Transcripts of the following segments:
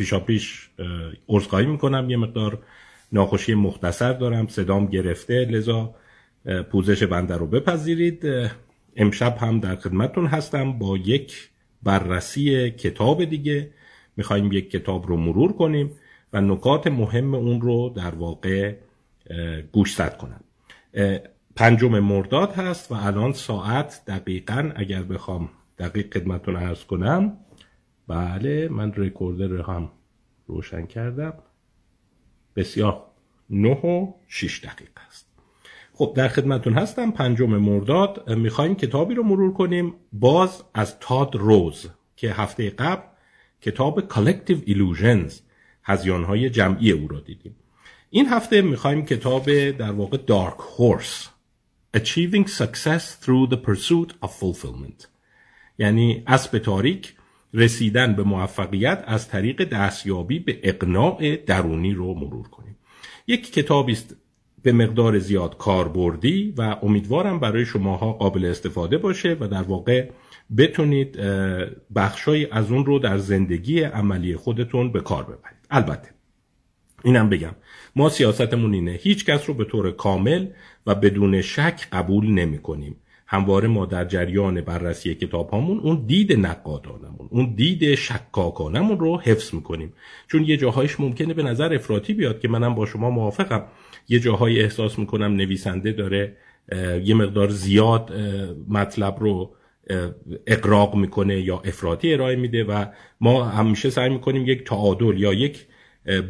پیشا پیش عذرخواهی می‌کنم یه مقدار ناخوشی مختصر دارم صدام گرفته لذا پوزش بنده رو بپذیرید. امشب هم در خدمتون هستم با یک بررسی کتاب دیگه. می‌خوایم یک کتاب رو مرور کنیم و نکات مهم اون رو در واقع گوشزد کنم. پنجم مرداد هست و الان ساعت دقیقا اگر بخوام دقیق خدمتون ارز کنم بله من رکوردر رو هم روشن کردم. بسیار. نه و شیش دقیقه است. خب در خدمتون هستم پنجم مرداد. می‌خوایم کتابی رو مرور کنیم. باز از تاد روز که هفته قبل کتاب Collective Illusions هزیانهای جمعی او را دیدیم. این هفته می‌خوایم کتاب در واقع Dark Horse Achieving Success Through the Pursuit of Fulfillment. یعنی اسب تاریک رسیدن به موفقیت از طریق دستیابی به اقناع درونی رو مرور کنیم. یک کتابی است به مقدار زیاد کاربردی و امیدوارم برای شماها قابل استفاده باشه و در واقع بتونید بخشای از اون رو در زندگی عملی خودتون به کار ببرید. البته اینم بگم ما سیاستمون اینه هیچ کس رو به طور کامل و بدون شک قبول نمی کنیم. همواره ما در جریان بررسی کتاب هامون اون دید نقادانمون اون دید شکاکانمون رو حفظ می‌کنیم. چون یه جاهایش ممکنه به نظر افراطی بیاد که منم با شما موافقم. یه جاهایی احساس می‌کنم نویسنده داره یه مقدار زیاد مطلب رو اقراق می‌کنه یا افراطی ارائه میده و ما همیشه سعی می‌کنیم یک تعادل یا یک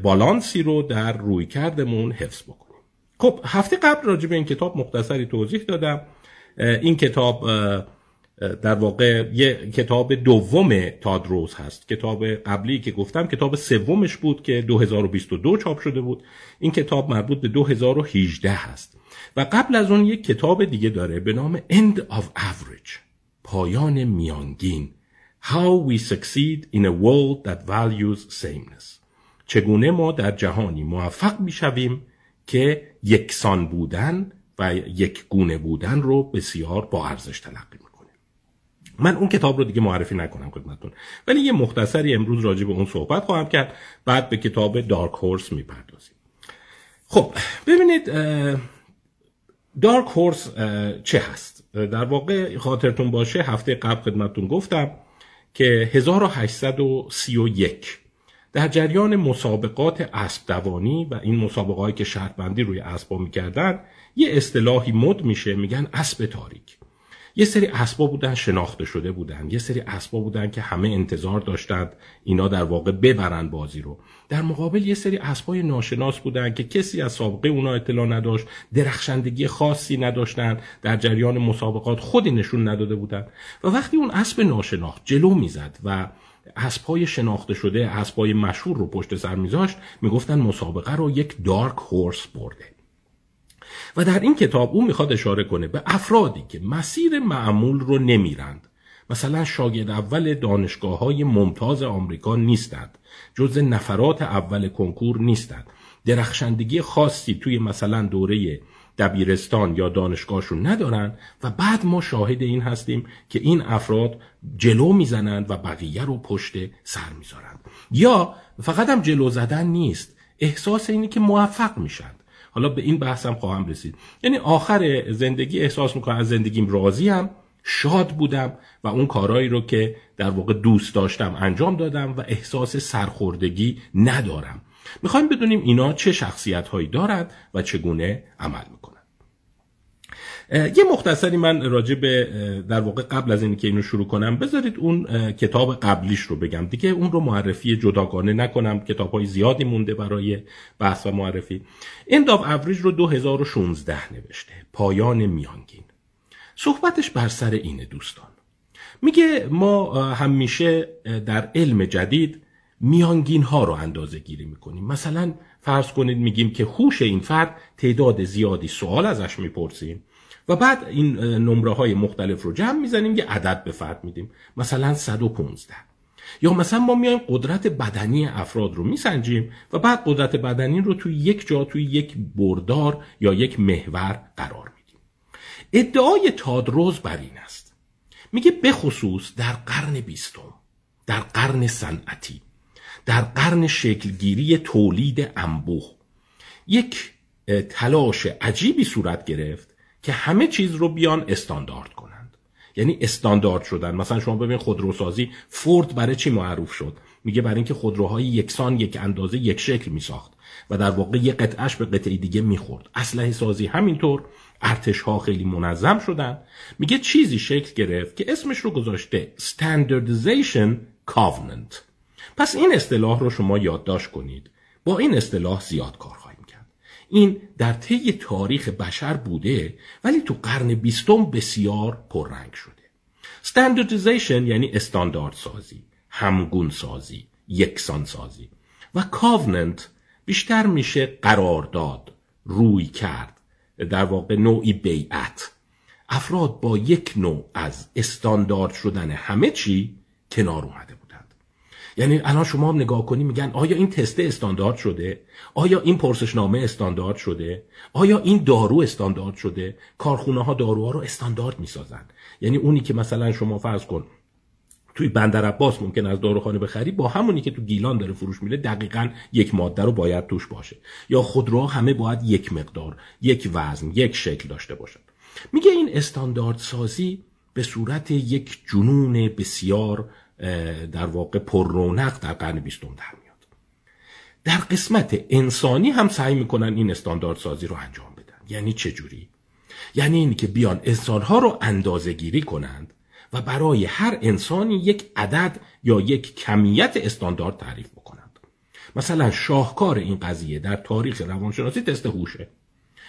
بالانسی رو در روی کردمون حفظ بکنیم. خب هفته قبل راجع به این کتاب مختصری توضیح دادم. این کتاب در واقع یه کتاب دوم تادروز هست. کتاب قبلی که گفتم کتاب سومش بود که 2022 چاپ شده بود. این کتاب مربوط به 2018 هست. و قبل از اون یک کتاب دیگه داره به نام End of Average پایان میانگین How we succeed in a world that values sameness. چگونه ما در جهانی موفق می‌شویم که یکسان بودن و یک گونه بودن رو بسیار با ارزش تلقی می‌کنه. من اون کتاب رو دیگه معرفی نکنم خدمتتون. ولی یه مختصری امروز راجع به اون صحبت خواهم کرد بعد به کتاب دارک هورس می‌پردازیم. خب ببینید دارک هورس چه هست؟ در واقع خاطرتون باشه هفته قبل خدمتتون گفتم که 1831 در جریان مسابقات اسب دوانی و این مسابقه که شرط بندی روی اسبا می‌کردن یه اصطلاحی مد میشه میگن اسب تاریک. یه سری اسبا بودن شناخته شده بودن. یه سری اسبا بودن که همه انتظار داشتند اینا در واقع ببرن بازی رو. در مقابل یه سری اسبای ناشناس بودن که کسی از سابقه اونا اطلاع نداشت درخشندگی خاصی نداشتن در جریان مسابقات خودی نشون نداده بودن. و وقتی اون اسب ناشناخت جلو می‌زد و اسبای شناخته شده اسبای مشهور رو پشت سر میذاشت می‌گفتن مسابقه رو یک دارک هورس برده. و در این کتاب او می‌خواد اشاره کنه به افرادی که مسیر معمول رو نمیرند. مثلا شاگرد اول دانشگاه های ممتاز آمریکا نیستند. جز نفرات اول کنکور نیستند. درخشندگی خاصی توی مثلا دوره دبیرستان یا دانشگاهشون ندارن و بعد ما شاهد این هستیم که این افراد جلو می‌زنند و بقیه رو پشت سر می‌ذارند. یا فقط هم جلو زدن نیست. احساس اینه که موفق میشن. حالا به این بحثم خواهم رسید. یعنی آخر زندگی احساس می‌کنم از زندگیم راضیم شاد بودم و اون کارهایی رو که در واقع دوست داشتم انجام دادم و احساس سرخوردگی ندارم. می‌خوایم بدونیم اینا چه شخصیت هایی دارند و چگونه عمل می‌کنن یه مختصری من راجع به در واقع قبل از اینکه اینو شروع کنم بذارید اون کتاب قبلیش رو بگم. دیگه اون رو معرفی جداگانه نکنم. کتاب های زیادی مونده برای بحث و معرفی. End of Average رو 2016 نوشته. پایان میانگین. صحبتش بر سر اینه دوستان. میگه ما همیشه در علم جدید میانگین ها رو اندازه گیری می‌کنیم. مثلا فرض کنید میگیم که هوش این فرد تعداد زیادی سوال ازش می‌پرسیم. و بعد این نمره های مختلف رو جمع می‌زنیم یه عدد به فرد میدیم. مثلا 115 یا مثلا ما میایم قدرت بدنی افراد رو میسنجیم و بعد قدرت بدنی رو توی یک جا توی یک بردار یا یک محور قرار میدیم. ادعای تادروز بر این است. میگه بخصوص در قرن بیستم در قرن صنعتی در قرن شکلگیری تولید انبوه یک تلاش عجیبی صورت گرفت که همه چیز رو بیان استاندارد کنند. یعنی استاندارد شدن. مثلا شما ببین خودروسازی فورد برای چی معروف شد؟ میگه برای اینکه خودروهای یکسان یک اندازه یک شکل میساخت و در واقع یه قطعش به قطعه دیگه می‌خورد. اسلحه سازی همینطور. ارتش ها خیلی منظم شدن. میگه چیزی شکل گرفت که اسمش رو گذاشته Standardization Covenant. پس این اصطلاح رو شما یادداشت کنید. با این اصطلاح زیاد کار خواهیم کرد این در طی تاریخ بشر بوده ولی تو قرن بیستم بسیار پررنگ شده. Standardization یعنی استاندارد سازی همگون سازی یکسان سازی و کاوننت بیشتر میشه قرارداد روی کرد در واقع نوعی بیعت. افراد با یک نوع از استاندارد شدن همه چی کنار اومده یعنی الان شما هم نگاه کنی میگن آیا این تست استاندارد شده؟ آیا این پرسشنامه استاندارد شده؟ آیا این دارو استاندارد شده؟ کارخونه ها داروها رو استاندارد می‌سازن. یعنی اونی که مثلا شما فرض کن توی بندر عباس ممکن از داروخانه بخری با همونی که تو گیلان داره فروش میره دقیقا یک ماده رو باید توش باشه. یا خودروها همه باید یک مقدار یک وزن یک شکل داشته باشن. میگه این استاندارد سازی به صورت یک جنون بسیار در واقع پر رونق در قرن بیستم در میاد. در قسمت انسانی هم سعی می‌کنن این استاندارد سازی رو انجام بدن. یعنی چه جوری؟ یعنی اینی که بیان انسانها رو اندازه گیری کنند و برای هر انسانی یک عدد یا یک کمیت استاندارد تعریف بکنند. مثلا شاهکار این قضیه در تاریخ روانشناسی تست هوشه.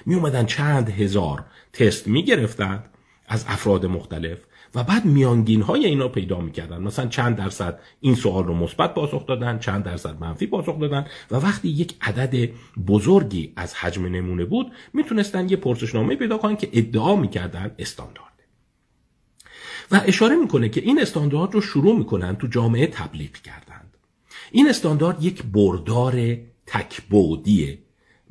می اومدن چند هزار تست می گرفتند از افراد مختلف و بعد میانگین های اینا پیدا می‌کردن. مثلا چند درصد این سوال رو مثبت پاسخ دادن چند درصد منفی پاسخ دادن و وقتی یک عدد بزرگی از حجم نمونه بود می‌تونستن یه پرسشنامه پیدا کنن که ادعا می‌کردن استاندارد. و اشاره می‌کنه که این استاندارد رو شروع می‌کنن تو جامعه تبلیغ کردند این استاندارد یک بردار تکبودیه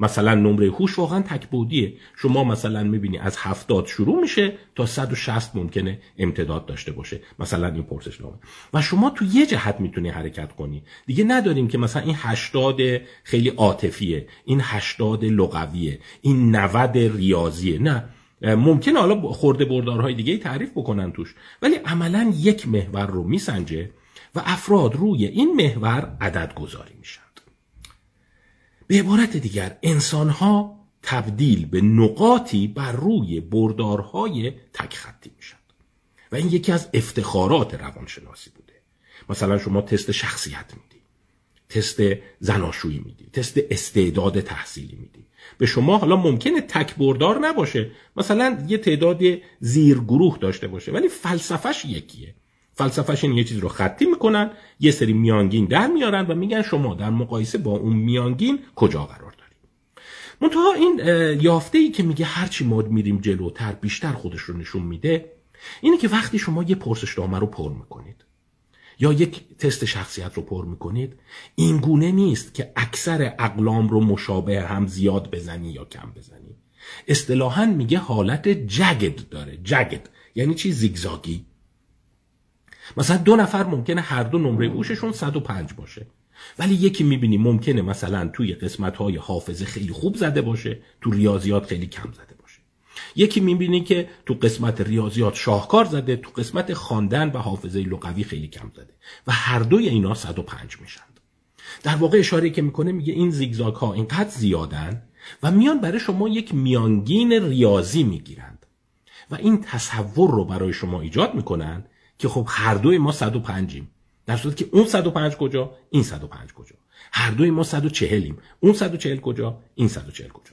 مثلا نمره هوش واقعا تکبودیه شما مثلا می‌بینی از هفتاد شروع میشه تا 160 ممکنه امتداد داشته باشه. مثلا این پرسشنامه و شما تو یه جهت می‌تونی حرکت کنی. دیگه نداریم که مثلا این 80 خیلی عاطفیه. این 80 لغویه. این 90 ریاضیه. نه. ممکن حالا خورده بردارهای دیگه تعریف بکنن توش. ولی عملا یک محور رو میسنجه و افراد روی این محور عدد گذاری میشند به عبارت دیگر انسانها تبدیل به نقاطی بر روی بردارهای تک خطی میشند و این یکی از افتخارات روانشناسی بوده. مثلا شما تست شخصیت میدی تست زناشویی میدی تست استعداد تحصیلی میدی. به شما حالا ممکنه تک بردار نباشه مثلا یه تعداد زیر گروه داشته باشه ولی فلسفهش یکیه. فلسفهش این یه چیز رو خطی می‌کنن یه سری میانگین در میارن و میگن شما در مقایسه با اون میانگین کجا قرار داری منتها این یافته ای که میگه هرچی ما میریم جلوتر بیشتر خودش رو نشون میده اینه که وقتی شما یه پرسشنامه رو پر می‌کنید یا یک تست شخصیت رو پر می‌کنید این گونه نیست که اکثر اقلام رو مشابه هم زیاد بزنی یا کم بزنی. اصطلاحا میگه حالت جگد داره. جگد یعنی چی؟ زیگزاگی. مثلا دو نفر ممکنه هر دو نمره گوششون 105 باشه. ولی یکی می‌بینی ممکنه مثلا توی قسمت های حافظه خیلی خوب زده باشه تو ریاضیات خیلی کم زده یکی می‌بینی که تو قسمت ریاضیات شاهکار زده تو قسمت خواندن و حافظه لغوی خیلی کم زده و هر دوی اینا 105 میشند. در واقع اشاره که می‌کنه میگه این زیگزاگ ها اینقدر زیادن و میان برای شما یک میانگین ریاضی می‌گیرند و این تصور رو برای شما ایجاد می‌کنن که خب هر دوی ما 105 در صورتی که اون 105 کجا؟ این 105 کجا. هر دوی ما 140 ایم اون 140 کجا؟ این 140 کجا.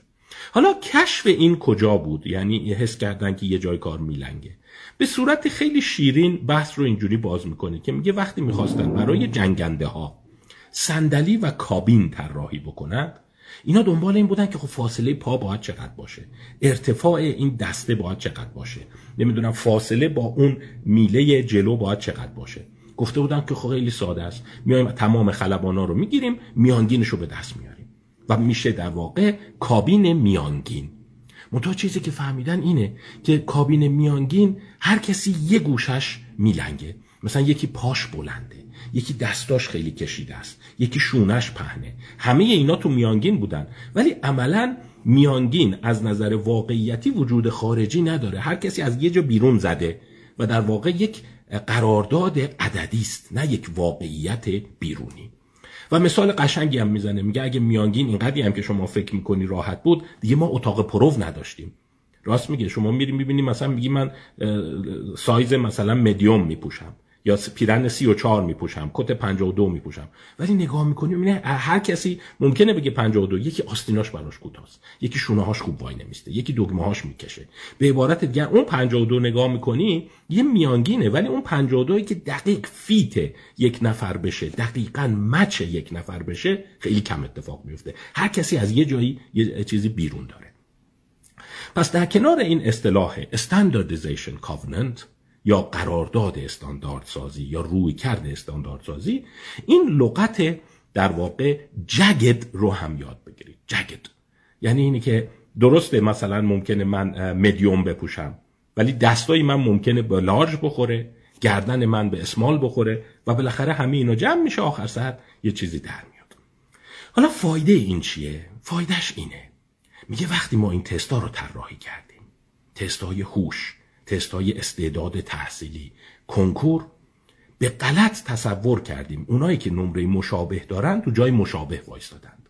حالا کشف این کجا بود؟ یعنی حس کردن که یه جای کار میلنگه. به صورت خیلی شیرین بحث رو اینجوری باز می‌کنه که میگه وقتی می‌خواستن برای جنگنده ها صندلی و کابین طراحی بکنند اینا دنبال این بودن که خب فاصله پا باید چقدر باشه. ارتفاع این دسته باید چقدر باشه. نمی‌دونم فاصله با اون میله جلو باید چقدر باشه. گفته بودن که خب خیلی ساده است. میایم تمام خلبانا رو می‌گیریم میانگینش رو به دست میاریم. و میشه در واقع کابین میانگین. منتها چیزی که فهمیدن اینه که کابین میانگین هر کسی یه گوشش میلنگه. مثلا یکی پاش بلنده یکی دستاش خیلی کشیده است یکی شونش پهنه. همه اینا تو میانگین بودن. ولی عملا میانگین از نظر واقعیتی وجود خارجی نداره. هر کسی از یه جا بیرون زده و در واقع یک قرارداد عددی است نه یک واقعیت بیرونی. و مثال قشنگی هم می‌زنه. میگه اگه میانگین اینقدری هم که شما فکر می‌کنی راحت بود دیگه ما اتاق پرو نداشتیم. راست میگه شما میری می‌بینی مثلا میگی من سایز مثلا مدیوم میپوشم. یا پیرن 34 میپوشم کت 52 میپوشم. ولی نگاه می‌کنی می‌بینی هر کسی ممکنه بگه 52 یکی آستیناش براش کوتاست. یکی شونه هاش خوب وای نمیسته یکی دگمه هاش می‌کشه. به عبارت دیگه اون 52 نگاه می‌کنی یه میانگینه ولی اون 52 که دقیق فیت یک نفر بشه دقیقا مچ یک نفر بشه خیلی کم اتفاق میفته هر کسی از یه جایی یه چیزی بیرون داره. پس در کنار این اصطلاح Standardization Covenant یا قرارداد استانداردسازی یا روی کرده استانداردسازی این لغت در واقع جگد رو هم یاد بگیرید. جگد. یعنی اینی که درسته مثلا ممکنه من مدیوم بپوشم ولی دستای من ممکنه به لارج بخوره گردن من به اسمال بخوره و بالاخره همه اینا جمع میشه آخر سر یه چیزی در میاد. حالا فایده این چیه؟ فایدهش اینه. میگه وقتی ما این تستا رو طراحی کردیم تستای هوش تستای استعداد تحصیلی. کنکور؟ به غلط تصور کردیم. اونایی که نمره مشابه دارن تو جای مشابه وایستادند.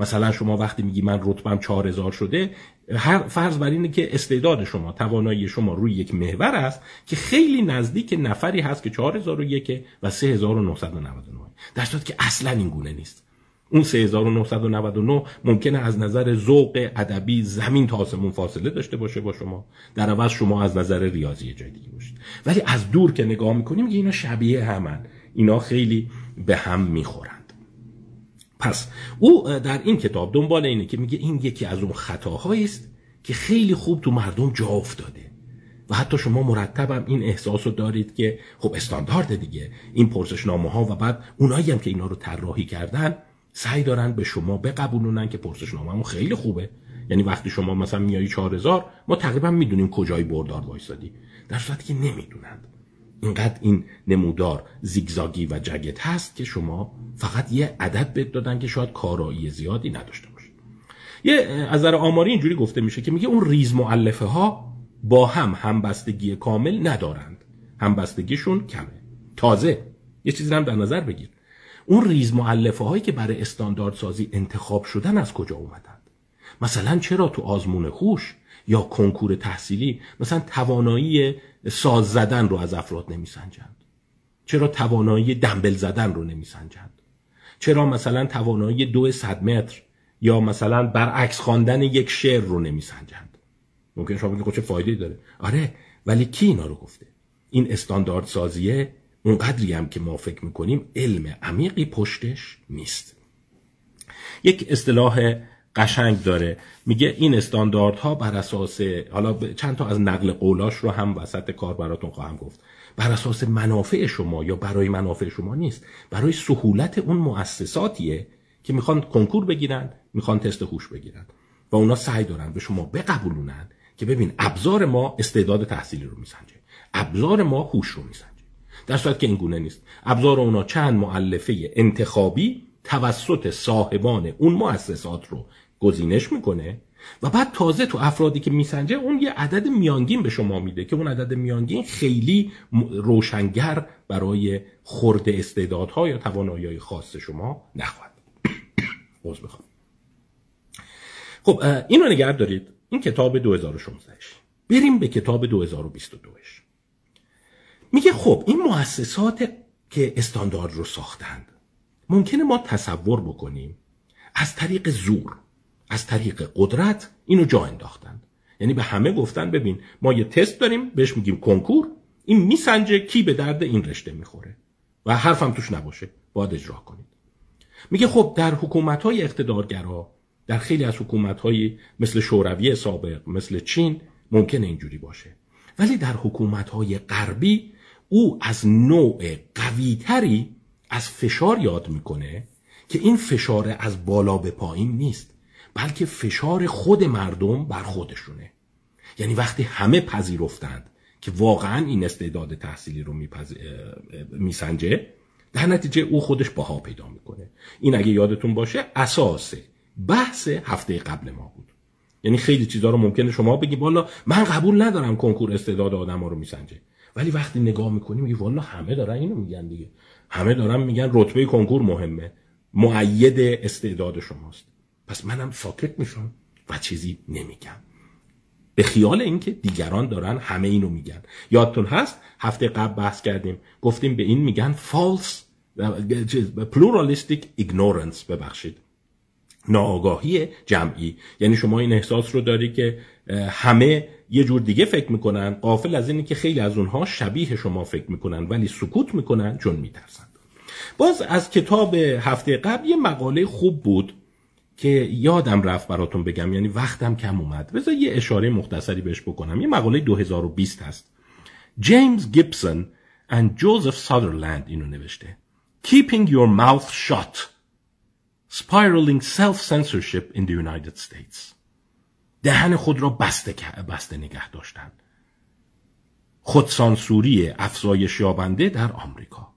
مثلا شما وقتی میگی من رتبم 4000 شده هر فرض بر اینه که استعداد شما توانایی شما روی یک محور است که خیلی نزدیک نفری هست که 4001 و 3999 در که اصلا این گونه نیست. اون 3999 ممکنه از نظر ذوق ادبی زمین تا آسمون فاصله داشته باشه با شما. در عوض شما از نظر ریاضی جای دیگه باشید. ولی از دور که نگاه می‌کنیم اینا شبیه همن. اینا خیلی به هم می‌خورند. پس او در این کتاب دنبال اینه که میگه این یکی از اون خطاهایی است که خیلی خوب تو مردم جا افتاده. و حتی شما مرتبم این احساس رو دارید که خب استاندارد دیگه. این پرسشنامه ها و بعد اونایی هم که اینا رو طراحی کردن سعی دارن به شما بقبولونن که پرسشنامه‌مون خیلی خوبه. یعنی وقتی شما مثلا میایی 4000 ما تقریبا می‌دونیم کجای بردار وایسادی. در صورتی که نمی‌دونند. اینقدر این نمودار زیگزاگی و جگت هست که شما فقط یه عدد بد دادن که شاید کارایی زیادی نداشته باشه یه از نظر آماری اینجوری گفته میشه که میگه اون ریز معلفه ها با هم همبستگی کامل ندارند. همبستگیشون کمه. تازه. یه چیزی هم در نظر بگیر. اون ریز معلفه هایی که برای استاندارد سازی انتخاب شدن از کجا اومدند مثلا چرا تو آزمون خوش یا کنکور تحصیلی مثلا توانایی ساز زدن رو از افراد نمیسنجند؟ چرا توانایی دنبل زدن رو نمیسنجند؟ چرا مثلا توانایی دو صد متر یا مثلا برعکس خواندن یک شعر رو نمیسنجند؟ ممکن شما بگید خب چه فایده داره؟ آره ولی کی اینا رو گفته؟ این استاندارد سازیه اونقدری هم که ما فکر می‌کنیم علم عمیقی پشتش نیست. یک اصطلاح قشنگ داره. میگه این استانداردها بر اساس حالا چند تا از نقل قولاش رو هم وسط کار براتون خواهم گفت. بر اساس منافع شما یا برای منافع شما نیست. برای سهولت اون مؤسساتیه که می‌خوان کنکور بگیرن می‌خوان تست هوش بگیرن. و اونا سعی دارن به شما بقبولونن که ببین ابزار ما استعداد تحصیلی رو میسنجه. ابزار ما هوش رو میسنجه. در صورت که این گونه نیست. ابزار اونا چند معلفه انتخابی توسط صاحبان اون مؤسسات رو گزینش می‌کنه و بعد تازه تو افرادی که میسنجه اون یه عدد میانگین به شما میده که اون عدد میانگین خیلی روشنگر برای خورد استعدادها یا توانایی خاص شما نخواهد. عوض بخوام خب اینو نگه دارید. این کتاب 2016 بریم به کتاب 2022 میگه خب این مؤسسات که استاندارد رو ساختند ممکنه ما تصور بکنیم از طریق زور از طریق قدرت اینو جا انداختند. یعنی به همه گفتن ببین ما یه تست داریم بهش میگیم کنکور این میسنجه کی به درد این رشته می‌خوره. و حرفم توش نباشه باید اجرا کنید. میگه خب در حکومت های اقتدارگرا در خیلی از حکومت های مثل شوروی سابق مثل چین ممکنه اینجوری باشه. ولی در حکومت های غربی او از نوع قویتری از فشار یاد می‌کنه که این فشار از بالا به پایین نیست بلکه فشار خود مردم بر خودشونه. یعنی وقتی همه پذیرفتند که واقعا این استعداد تحصیلی رو میسنجه در نتیجه او خودش باها پیدا می‌کنه. این اگه یادتون باشه اساس بحث هفته قبل ما بود. یعنی خیلی چیزها رو ممکنه شما بگی والا من قبول ندارم کنکور استعداد آدم ها رو میسنجه. ولی وقتی نگاه می‌کنی میگی والا همه دارن اینو میگن دیگه. همه دارن میگن رتبه کنکور مهمه. معید استعداد شماست. پس منم ساکت میشم و چیزی نمیگم. به خیال اینکه دیگران دارن همه اینو میگن. یادتون هست؟ هفته قبل بحث کردیم. گفتیم به این میگن false pluralistic ignorance. ببخشید. ناآگاهی جمعی. یعنی شما این احساس رو داری که همه یه جور دیگه فکر می‌کنن. قافل از اینه که خیلی از اونها شبیه شما فکر می‌کنن ولی سکوت می‌کنن چون میترسن. باز از کتاب هفته قبل یه مقاله خوب بود که یادم رفت براتون بگم. یعنی وقتم کم اومد. بذار یه اشاره مختصری بهش بکنم. یه مقاله 2020 هست. جیمز گیبسون and جوزف سادرلند اینو نوشته. Keeping your mouth shut. Spiraling self-censorship in the United States. دهن خود را بسته, بسته نگه داشتن. خودسانسوری افزایش یابنده در آمریکا.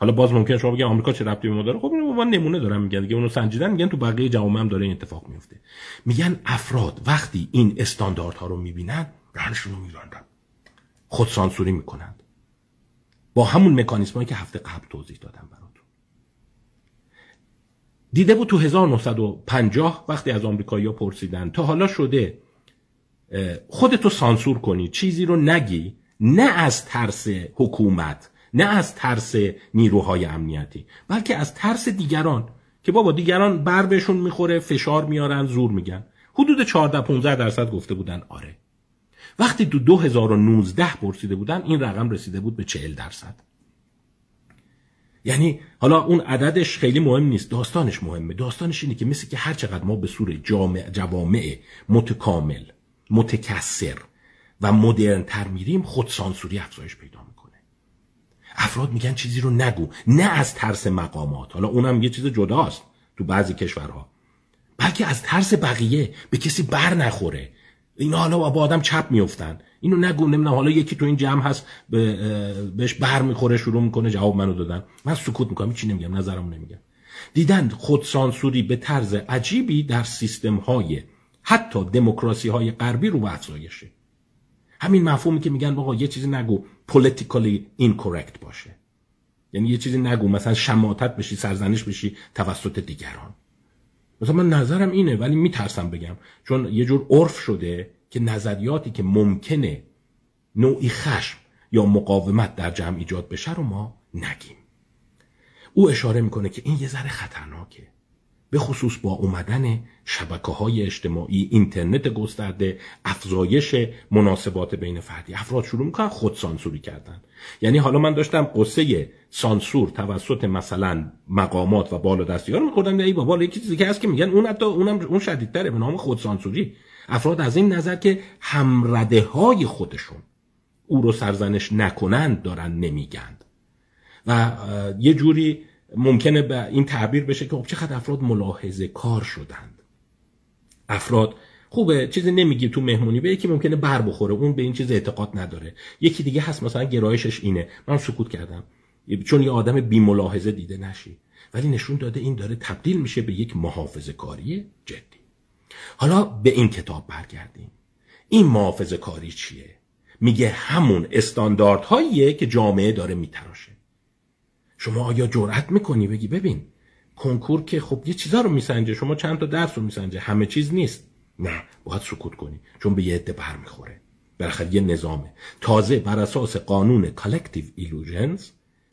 حالا باز ممکن شما بگید آمریکا چه ربطی به ما داره؟ خب اینو من نمونه دارم میگن دیگه اونو سنجیدن میگن تو بقیه جوامع هم داره این اتفاق میفته. میگن افراد وقتی این استانداردها رو می‌بینن دهنشون رو خود سانسوری می‌کنند با همون مکانیزمایی که هفته قبل توضیح دادم. دیده بود تو 1950 وقتی از آمریکایی‌ها پرسیدن. تا حالا شده. خودتو سانسور کنی. چیزی رو نگی. نه از ترس حکومت نه از ترس نیروهای امنیتی بلکه از ترس دیگران. که بابا دیگران بر بهشون می‌خوره فشار میارن زور میگن. حدود 14 15 درصد گفته بودن آره. وقتی تو 2019 پرسیده بودن این رقم رسیده بود به 40 درصد. یعنی حالا اون عددش خیلی مهم نیست داستانش مهمه. داستانش اینه که مثل که هر چقدر ما به صورت جامع جوامع متکامل متکثر و مدرن تر میریم خود سانسوری افزایش پیدا می‌کنه. افراد میگن چیزی رو نگو نه از ترس مقامات. حالا اونم یه چیز جداست تو بعضی کشورها. بلکه از ترس بقیه به کسی بر نخوره. اینا حالا با آدم چپ میفتن اینو نگو نمی‌دونم حالا یکی تو این جمع هست بهش بر می‌خوره شروع می‌کنه جواب منو دادن. من سکوت می‌کنم چی نمیگم نظرمو نمیگم. دیدن خود سانسوری به طرز عجیبی در سیستم های حتی دموکراسی های غربی رو افزایشه. همین مفهومی که میگن آقا یه چیزی نگو politically incorrect باشه. یعنی یه چیزی نگو مثلا شماتت بشی سرزنش بشی توسط دیگران. مثلا من نظرم اینه ولی میترسم بگم. چون یه جور عرف شده که نظریاتی که ممکنه نوعی خشم یا مقاومت در جمع ایجاد بشه رو ما نگیم. او اشاره می‌کنه که این یه ذره خطرناکه. به خصوص با اومدن شبکه های اجتماعی اینترنت گسترده افزایش مناسبات بین فردی. افراد شروع می‌کنن خود سانسوری کردن. یعنی حالا من داشتم قصه سانسور توسط مثلا مقامات و بالا دستیار میخوردم ای بابا یکی چیزی که هست که میگن اون حتی اونم اون شدیدتره به نام خود سانسوری. افراد از این نظر که همرده های خودشون او رو سرزنش نکنند دارن نمیگند و یه جوری ممکنه به این تعبیر بشه که خب چقدر افراد ملاحظه کار شدند. افراد خوبه چیزی نمیگی تو مهمونی به یکی ممکنه بر بخوره اون به این چیز اعتقاد نداره. یکی دیگه هست مثلا گرایشش اینه. من سکوت کردم. چون یه آدم بی ملاحظه دیده نشی. ولی نشون داده این داره تبدیل میشه به یک محافظه کاری جدی. حالا به این کتاب برگردیم. این محافظه کاری چیه؟ میگه همون استانداردهاییه که جامعه داره میتراشه. شما آیا جرأت می‌کنی؟ بگی ببین کنکور که خب یه چیزا رو میسنجه شما چند تا درس رو میسنجه همه چیز نیست. نه باید سکوت کنی چون به یه عده بر می‌خوره. بالاخره یه نظامه. تازه بر اساس قانون Collective Illusions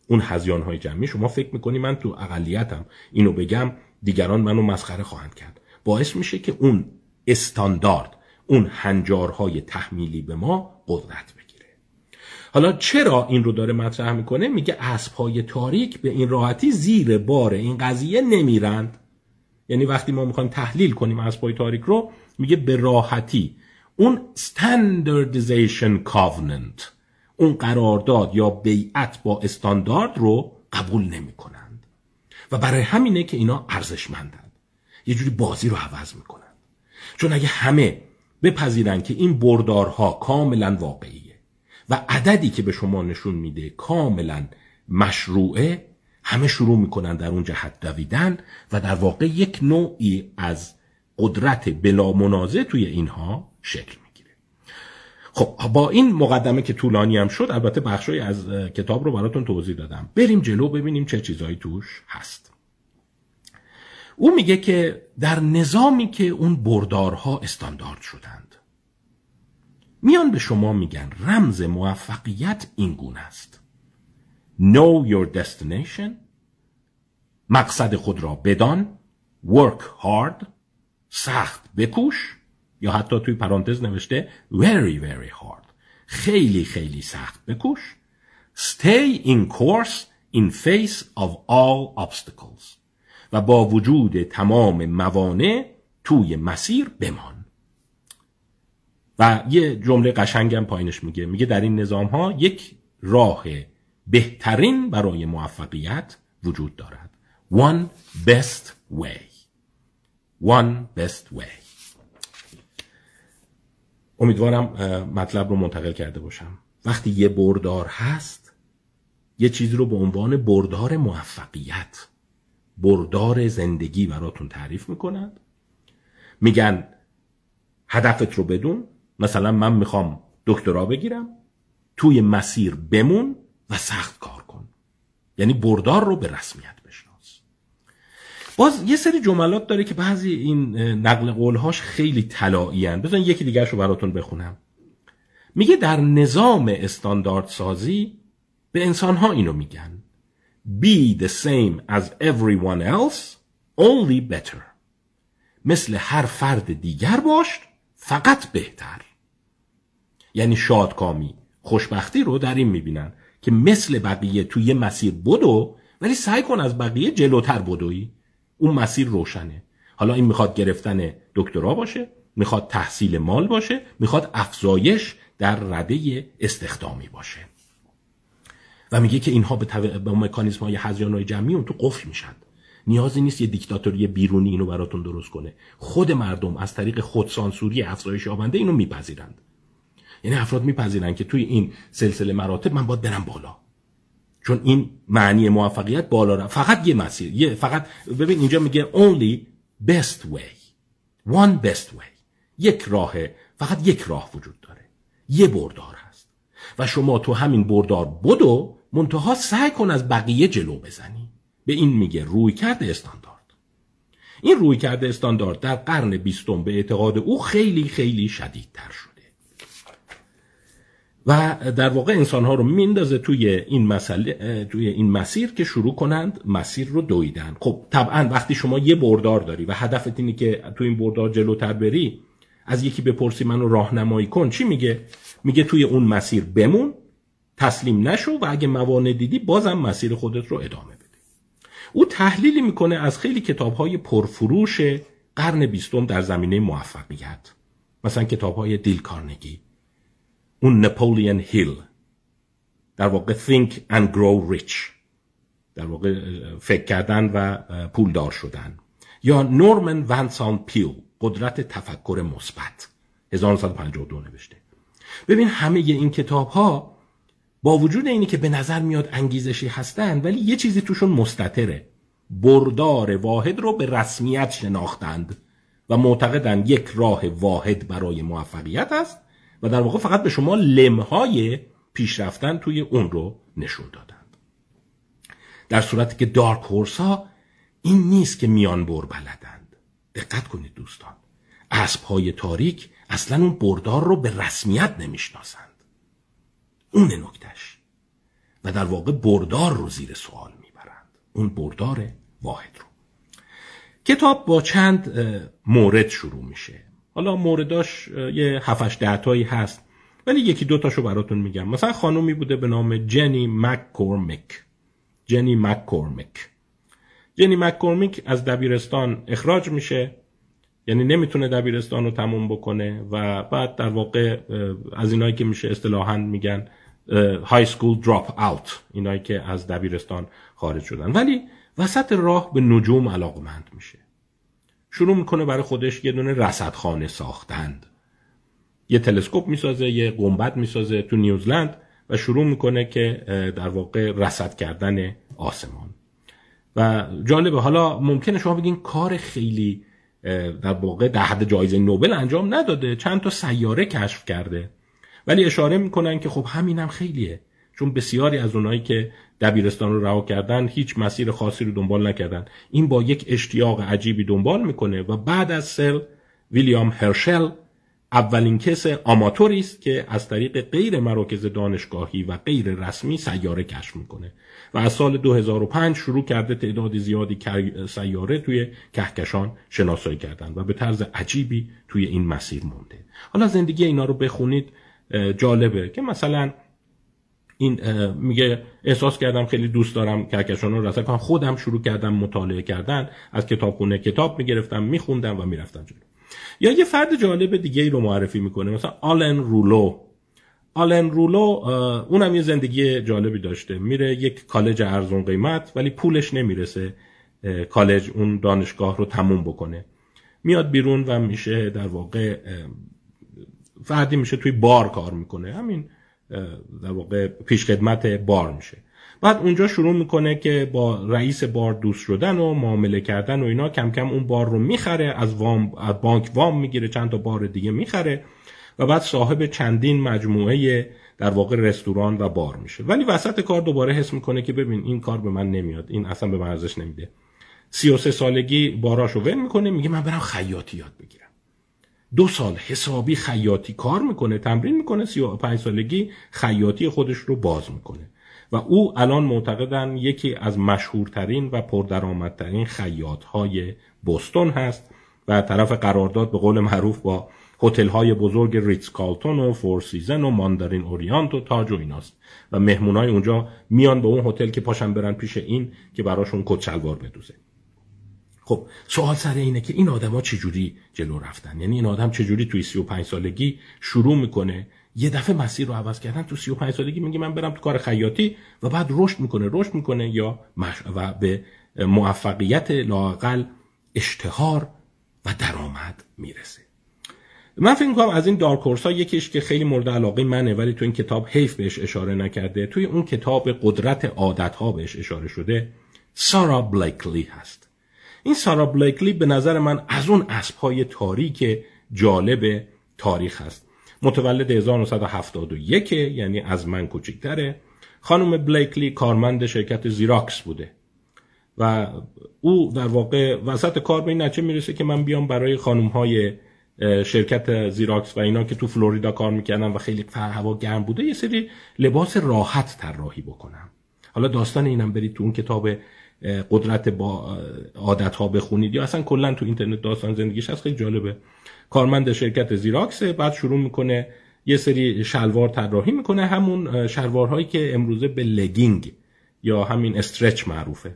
اون هذیان های جمعی شما فکر می‌کنی من تو اقلیتم. اینو بگم دیگران منو مسخره خواهند کرد. باعث میشه که اون استاندارد اون هنجارهای تحمیلی به ما قدرت بگیره حالا چرا این رو داره مطرح می‌کنه؟ میگه اسبهای تاریک به این راحتی زیر بار این قضیه نمیرند. یعنی وقتی ما می‌خوایم تحلیل کنیم اسبهای تاریک رو میگه به راحتی. اون standardization covenant اون قرارداد یا بیعت با استاندارد رو قبول نمی کنند و برای همینه که اینا ارزشمندند یه جوری بازی رو عوض می‌کنن. چون اگه همه بپذیرن که این بردارها کاملا واقعیه و عددی که به شما نشون میده کاملا مشروعه همه شروع می‌کنن در اون جهت دویدن و در واقع یک نوعی از قدرت بلا منازه توی اینها شکل می‌گیره. خب با این مقدمه که طولانی هم شد البته بخشی از کتاب رو براتون توضیح دادم. بریم جلو ببینیم چه چیزهایی توش هست. او میگه که در نظامی که اون بردارها استاندارد شدند میان به شما میگن رمز موفقیت این گونه است. Know your destination مقصد خود را بدان Work hard سخت بکوش یا حتی توی پرانتز نوشته very very hard خیلی خیلی سخت بکوش. Stay in course in face of all obstacles و با وجود تمام موانع توی مسیر بمان. و یه جمله قشنگم پایینش میگه. میگه در این نظام ها یک راه بهترین برای موفقیت وجود دارد. One best way. One best way. امیدوارم مطلب رو منتقل کرده باشم. وقتی یه بردار هست یه چیزی رو به عنوان بردار موفقیت بردار زندگی براتون تعریف می‌کنند میگن هدفت رو بدون مثلا من می‌خوام دکترا بگیرم توی مسیر بمون و سخت کار کن. یعنی بردار رو به رسمیت بشناس. باز یه سری جملات داره که بعضی این نقل قولهاش خیلی طلایی ان بزن یکی دیگرش رو براتون بخونم. میگه در نظام استاندارد سازی به انسان ها اینو میگن. Be the same as everyone else only better. مثل هر فرد دیگر باش فقط بهتر. یعنی شادکامی. خوشبختی رو در این می‌بینن که مثل بقیه توی یه مسیر بدو ولی سعی کن از بقیه جلوتر بدوی. اون مسیر روشنه. حالا این می‌خواد گرفتن دکترا باشه می‌خواد تحصیل مال باشه می‌خواد افزایش در رده استخدامی باشه. و میگه که اینها به, تو... به مکانیزم های هزیان های جمعی اون تو قفل میشن. نیازی نیست یه دیکتاتوری بیرونی اینو براتون درست کنه. خود مردم از طریق خودسانسوری افزایش یابنده اینو میپذیرند. یعنی افراد میپذیرن که توی این سلسله مراتب من باید برم بالا. چون این معنی موفقیت بالا رفت. فقط یه مسیر یه فقط ببین اینجا میگه only best way. One best way. یک راه فقط یک راه وجود داره. یه بردار هست. و شما تو همین بردار بدو منتها سعی کن از بقیه جلو بزنی. به این میگه روی کرده استاندارد. این روی کرده استاندارد در قرن بیستم به اعتقاد او خیلی خیلی شدیدتر شد. و در واقع انسان ها رو میندازه توی این مسئله توی این مسیر که شروع کنند مسیر رو دویدن. خب طبعا وقتی شما یه بردار داری و هدفت اینه که توی این بردار جلوتر بری از یکی بپرسی منو راهنمایی کن چی میگه؟ میگه توی اون مسیر بمون تسلیم نشو و اگه موانع دیدی بازم مسیر خودت رو ادامه بده او تحلیلی می‌کنه از خیلی کتاب های پرفروش قرن بیستم در زمینه موفقیت. مثلا کتاب های دیل کارنگی. اون نپولیون هیل. در واقع think and grow rich. در واقع فکر کردن و پولدار شدن. یا نورمن ونسان پیل قدرت تفکر مثبت. 1952 نوشته. ببین همه این کتاب ها با وجود اینی که به نظر میاد انگیزشی هستن ولی یه چیزی توشون مستطره. بردار واحد رو به رسمیت شناختند و معتقدن یک راه واحد برای موفقیت است و در واقع فقط به شما لمهای پیشرفتن توی اون رو نشون دادند در صورتی که دارک هورس ها این نیست که میان بر بلدند. دقت کنید دوستان. اسب های تاریک اصلا اون بردار رو به رسمیت نمی‌شناسند. اون نکتش و در واقع بردار رو زیر سوال می‌برند. اون بردار واحد رو. کتاب با چند مورد شروع میشه. حالا مورداش یه هفتش دهتایی هست. ولی یکی دو تاشو براتون میگم. مثلا خانومی بوده به نام جنی مککورمیک. جنی مککورمیک. جنی مککورمیک از دبیرستان اخراج میشه. یعنی نمی‌تونه دبیرستان رو تموم بکنه و بعد در واقع از اینایی که میشه اصطلاحا میگن های سکول دراپ اوت اینایی که از دبیرستان خارج شدن. ولی وسط راه به نجوم علاقمند میشه. شروع می‌کنه برای خودش یه دونه رصدخانه ساختند یه تلسکوپ می‌سازه یه گنبد می‌سازه تو نیوزلند و شروع می‌کنه که در واقع رصد کردن آسمان. و جالبه حالا ممکنه شما بگین کار خیلی در واقع در حد جایزه نوبل انجام نداده چند تا سیاره کشف کرده. ولی اشاره می‌کنن که خب همینم هم خیلیه. چون بسیاری از اونایی که دبیرستان رو رها کردن هیچ مسیر خاصی رو دنبال نکردن. این با یک اشتیاق عجیبی دنبال می‌کنه و بعد از سل ویلیام هرشل اولین کس آماتوری است که از طریق غیر مراکز دانشگاهی و غیر رسمی سیاره کشف می‌کنه و از سال 2005 شروع کرده تعداد زیادی سیاره توی کهکشان شناسایی کردن و به طرز عجیبی توی این مسیر مونده. حالا زندگی اینا رو بخونید جالبه که مثلا این میگه احساس کردم خیلی دوست دارم کهکشان رو رسد کنم. خودم شروع کردم مطالعه کردن. از کتابخونه کتاب می‌گرفتم میخوندم و می‌رفتم جلو. یا یه فرد جالب دیگه ای رو معرفی می‌کنه مثلا آلن رولو. آلن رولو اونم یه زندگی جالبی داشته. میره یک کالج ارزون قیمت ولی پولش نمی‌رسه کالج اون دانشگاه رو تموم بکنه. میاد بیرون و میشه در واقع فردی میشه توی بار کار می‌کنه. همین در واقع پیشخدمت بار میشه. بعد اونجا شروع می‌کنه که با رئیس بار دوست شدن و معامله کردن و اینا کم کم اون بار رو می‌خره از, وام، از بانک وام می‌گیره چند تا بار دیگه می‌خره و بعد صاحب چندین مجموعه در واقع رستوران و بار میشه. ولی وسط کار دوباره حس می‌کنه که ببین این کار به من نمیاد این اصلا به من ارزش نمیده. 33 سالگی باراشو ول می‌کنه میگه من برم خیاطی یاد بگیرم. دو سال حسابی خیاطی کار می‌کنه تمرین می‌کنه 35 سالگی خیاطی خودش رو باز می‌کنه. و او الان معتقدن یکی از مشهورترین و پردرآمدترین خیاط های بوستون هست و طرف قرارداد به قول معروف با هتل های بزرگ Ritz-Carlton و Four Seasons و Mandarin Oriental و تاج و ایناست. و مهمونای اونجا میان به اون هتل که پاشن برن پیش این که براشون کت شلوار بدوزه. خب سوال سر اینه که این آدما چجوری جلو رفتن؟ یعنی این آدم چجوری توی 35 سالگی شروع می‌کنه؟ یه دفعه مسیر رو عوض کردن تو 35 سالگی میگه من برم تو کار خیاطی و بعد رشد می‌کنه رشد می‌کنه یا مش... و به موفقیت لاقل اشتهار و درآمد می‌رسه. من فکر می‌کنم از این دارکورس ها یکیش که خیلی مورد علاقه منه ولی تو این کتاب حیف بهش اشاره نکرده توی اون کتاب قدرت عادت ها بهش اشاره شده سارا بلیکلی هست. این سارا بلیکلی به نظر من از اون اسب های تاریک جالب تاریخ هست متولد 1971 یعنی از من کوچکتره. خانم بلیکلی کارمند شرکت زیراکس بوده. و او در واقع وسط کار به این نتیجه می‌رسه که من بیام برای خانم های شرکت زیراکس و اینا که تو فلوریدا کار می‌کردن و خیلی هوا گرم بوده یه سری لباس راحت طراحی بکنم. حالا داستان اینم برید تو اون کتاب قدرت با عادت ها بخونید. یا اصلا کلا تو اینترنت داستان زندگیش هست. خیلی جالبه. کارمند شرکت زیراکس بعد شروع می‌کنه یه سری شلوار طراحی می‌کنه. همون شلوارهایی که امروزه به لگینگ یا همین استرچ معروفه.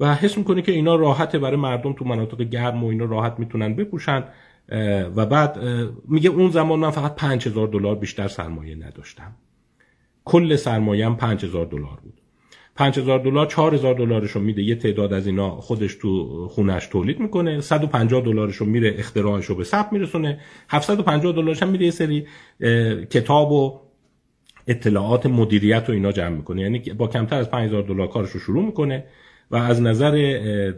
و حس می‌کنه که اینا راحته. برای مردم تو مناطق گرم و اینا راحت می‌تونن بپوشن. و بعد میگه اون زمان من فقط 5000 دلار بیشتر سرمایه نداشتم. کل سرمایه‌ام 5000 دلار بود. 5000 دلار 4000 دلارشو میده. یه تعداد از اینا خودش تو خونش تولید می‌کنه. 150 دلارشو میره اختراعشو به ثبت میرسونه. 750 دلارش هم میره یه سری کتاب و اطلاعات مدیریت و اینا جمع می‌کنه. یعنی با کمتر از 5000 دلار کارشو شروع می‌کنه و از نظر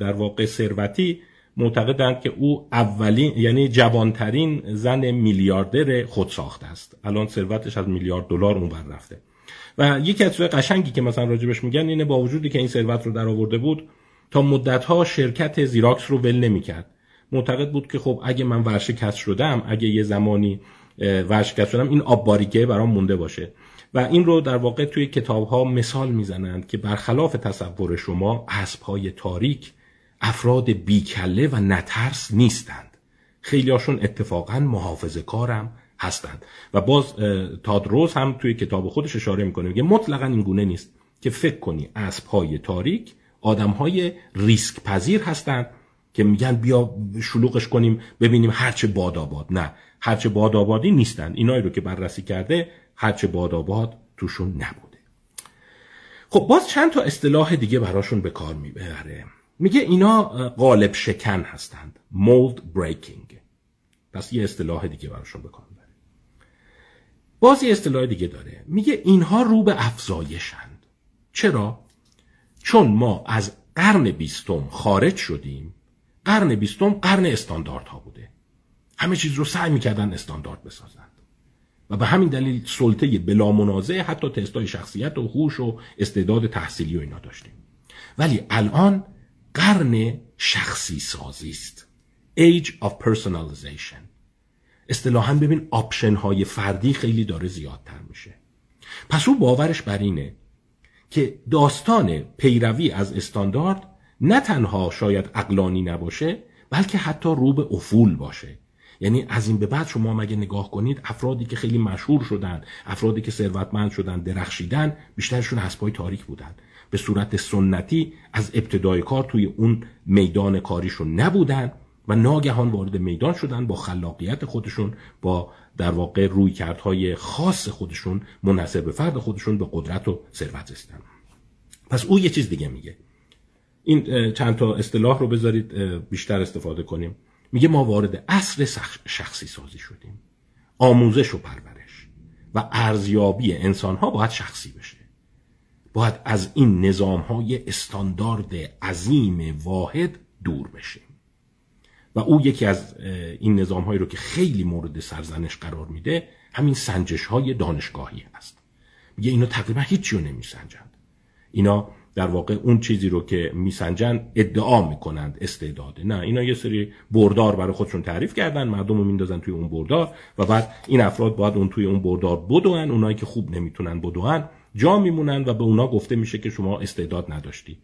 در واقع ثروتی معتقدند که او اولین یعنی جوانترین زن میلیاردر خود ساخته است. الان ثروتش از میلیارد دلار اون رفته. و یکی از قشنگی که مثلا راجبش میگن اینه با وجودی که این ثروت رو در آورده بود تا مدتها شرکت زیراکس رو ول نمی‌کرد. معتقد بود که خب اگه من ورشکست شدم اگه یه زمانی ورشکست شدم این آب باریکه برام مونده باشه. و این رو در واقع توی کتاب ها مثال می‌زنند که برخلاف تصور شما اسب های تاریک افراد بیکله و نترس نیستند. خیلی هاشون اتفاقا محافظه کارم هستند. و باز تادروز هم توی کتاب خودش اشاره می‌کنه. میگه مطلقا این گونه نیست که فکر کنی اسب های تاریک آدم های ریسک پذیر هستند که میگن بیا شلوغش کنیم ببینیم هرچه باد نه هرچه باد آبادی نیستن اینایی رو که بررسی کرده هرچه باد آباد توشون نبوده. خب باز چند تا اصطلاح دیگه براشون به کار می‌بره. میگه اینا قالب شکن هستند. Mold breaking. پس یه اصطلاح دیگه براشون به کار باز یه اصطلاح دیگه داره. میگه اینها رو به افزایشند چرا؟ چون ما از قرن بیستم خارج شدیم. قرن بیستم قرن استانداردها بوده. همه چیز رو سعی می‌کردن استاندارد بسازند و به همین دلیل سلطه بلا منازع حتی تستای شخصیت و هوش و استعداد تحصیلی و اینا داشتیم. ولی الان قرن شخصی سازی است. Age of Personalization. اصطلاحا ببین آپشن های فردی خیلی داره زیادتر میشه. پس او باورش بر اینه که داستان پیروی از استاندارد نه تنها شاید اقلانی نباشه بلکه حتی رو به افول باشه. یعنی از این به بعد شما مگه نگاه کنید افرادی که خیلی مشهور شدن افرادی که ثروتمند شدن درخشیدن بیشترشون حسبای تاریک بودن. به صورت سنتی از ابتدای کار توی اون میدان کاریشون نبودن. و ناگهان وارد میدان شدن با خلاقیت خودشون با در واقع روی کردهای خاص خودشون منحصر به فرد خودشون به قدرت و ثروت رسیدن. پس او یه چیز دیگه میگه. این چند تا اصطلاح رو بذارید بیشتر استفاده کنیم. میگه ما وارد عصر شخصی سازی شدیم. آموزش و پرورش و ارزیابی انسان ها باید شخصی بشه. باید از این نظام های استاندارد عظیم واحد دور بشیم و او یکی از این نظام هایی رو که خیلی مورد سرزنش قرار میده همین سنجش های دانشگاهی هست. میگه اینا تقریبا هیچی رو نمیسنجند. اینا در واقع اون چیزی رو که میسنجن ادعا می‌کنند استعداده نه اینا یه سری بردار برای خودشون تعریف کردن مردم رو میندازن توی اون بردار و بعد این افراد باید اون توی اون بردار بدون اونایی که خوب نمی‌تونن بدون جا میمونن و به اونا گفته میشه که شما استعداد نداشتی.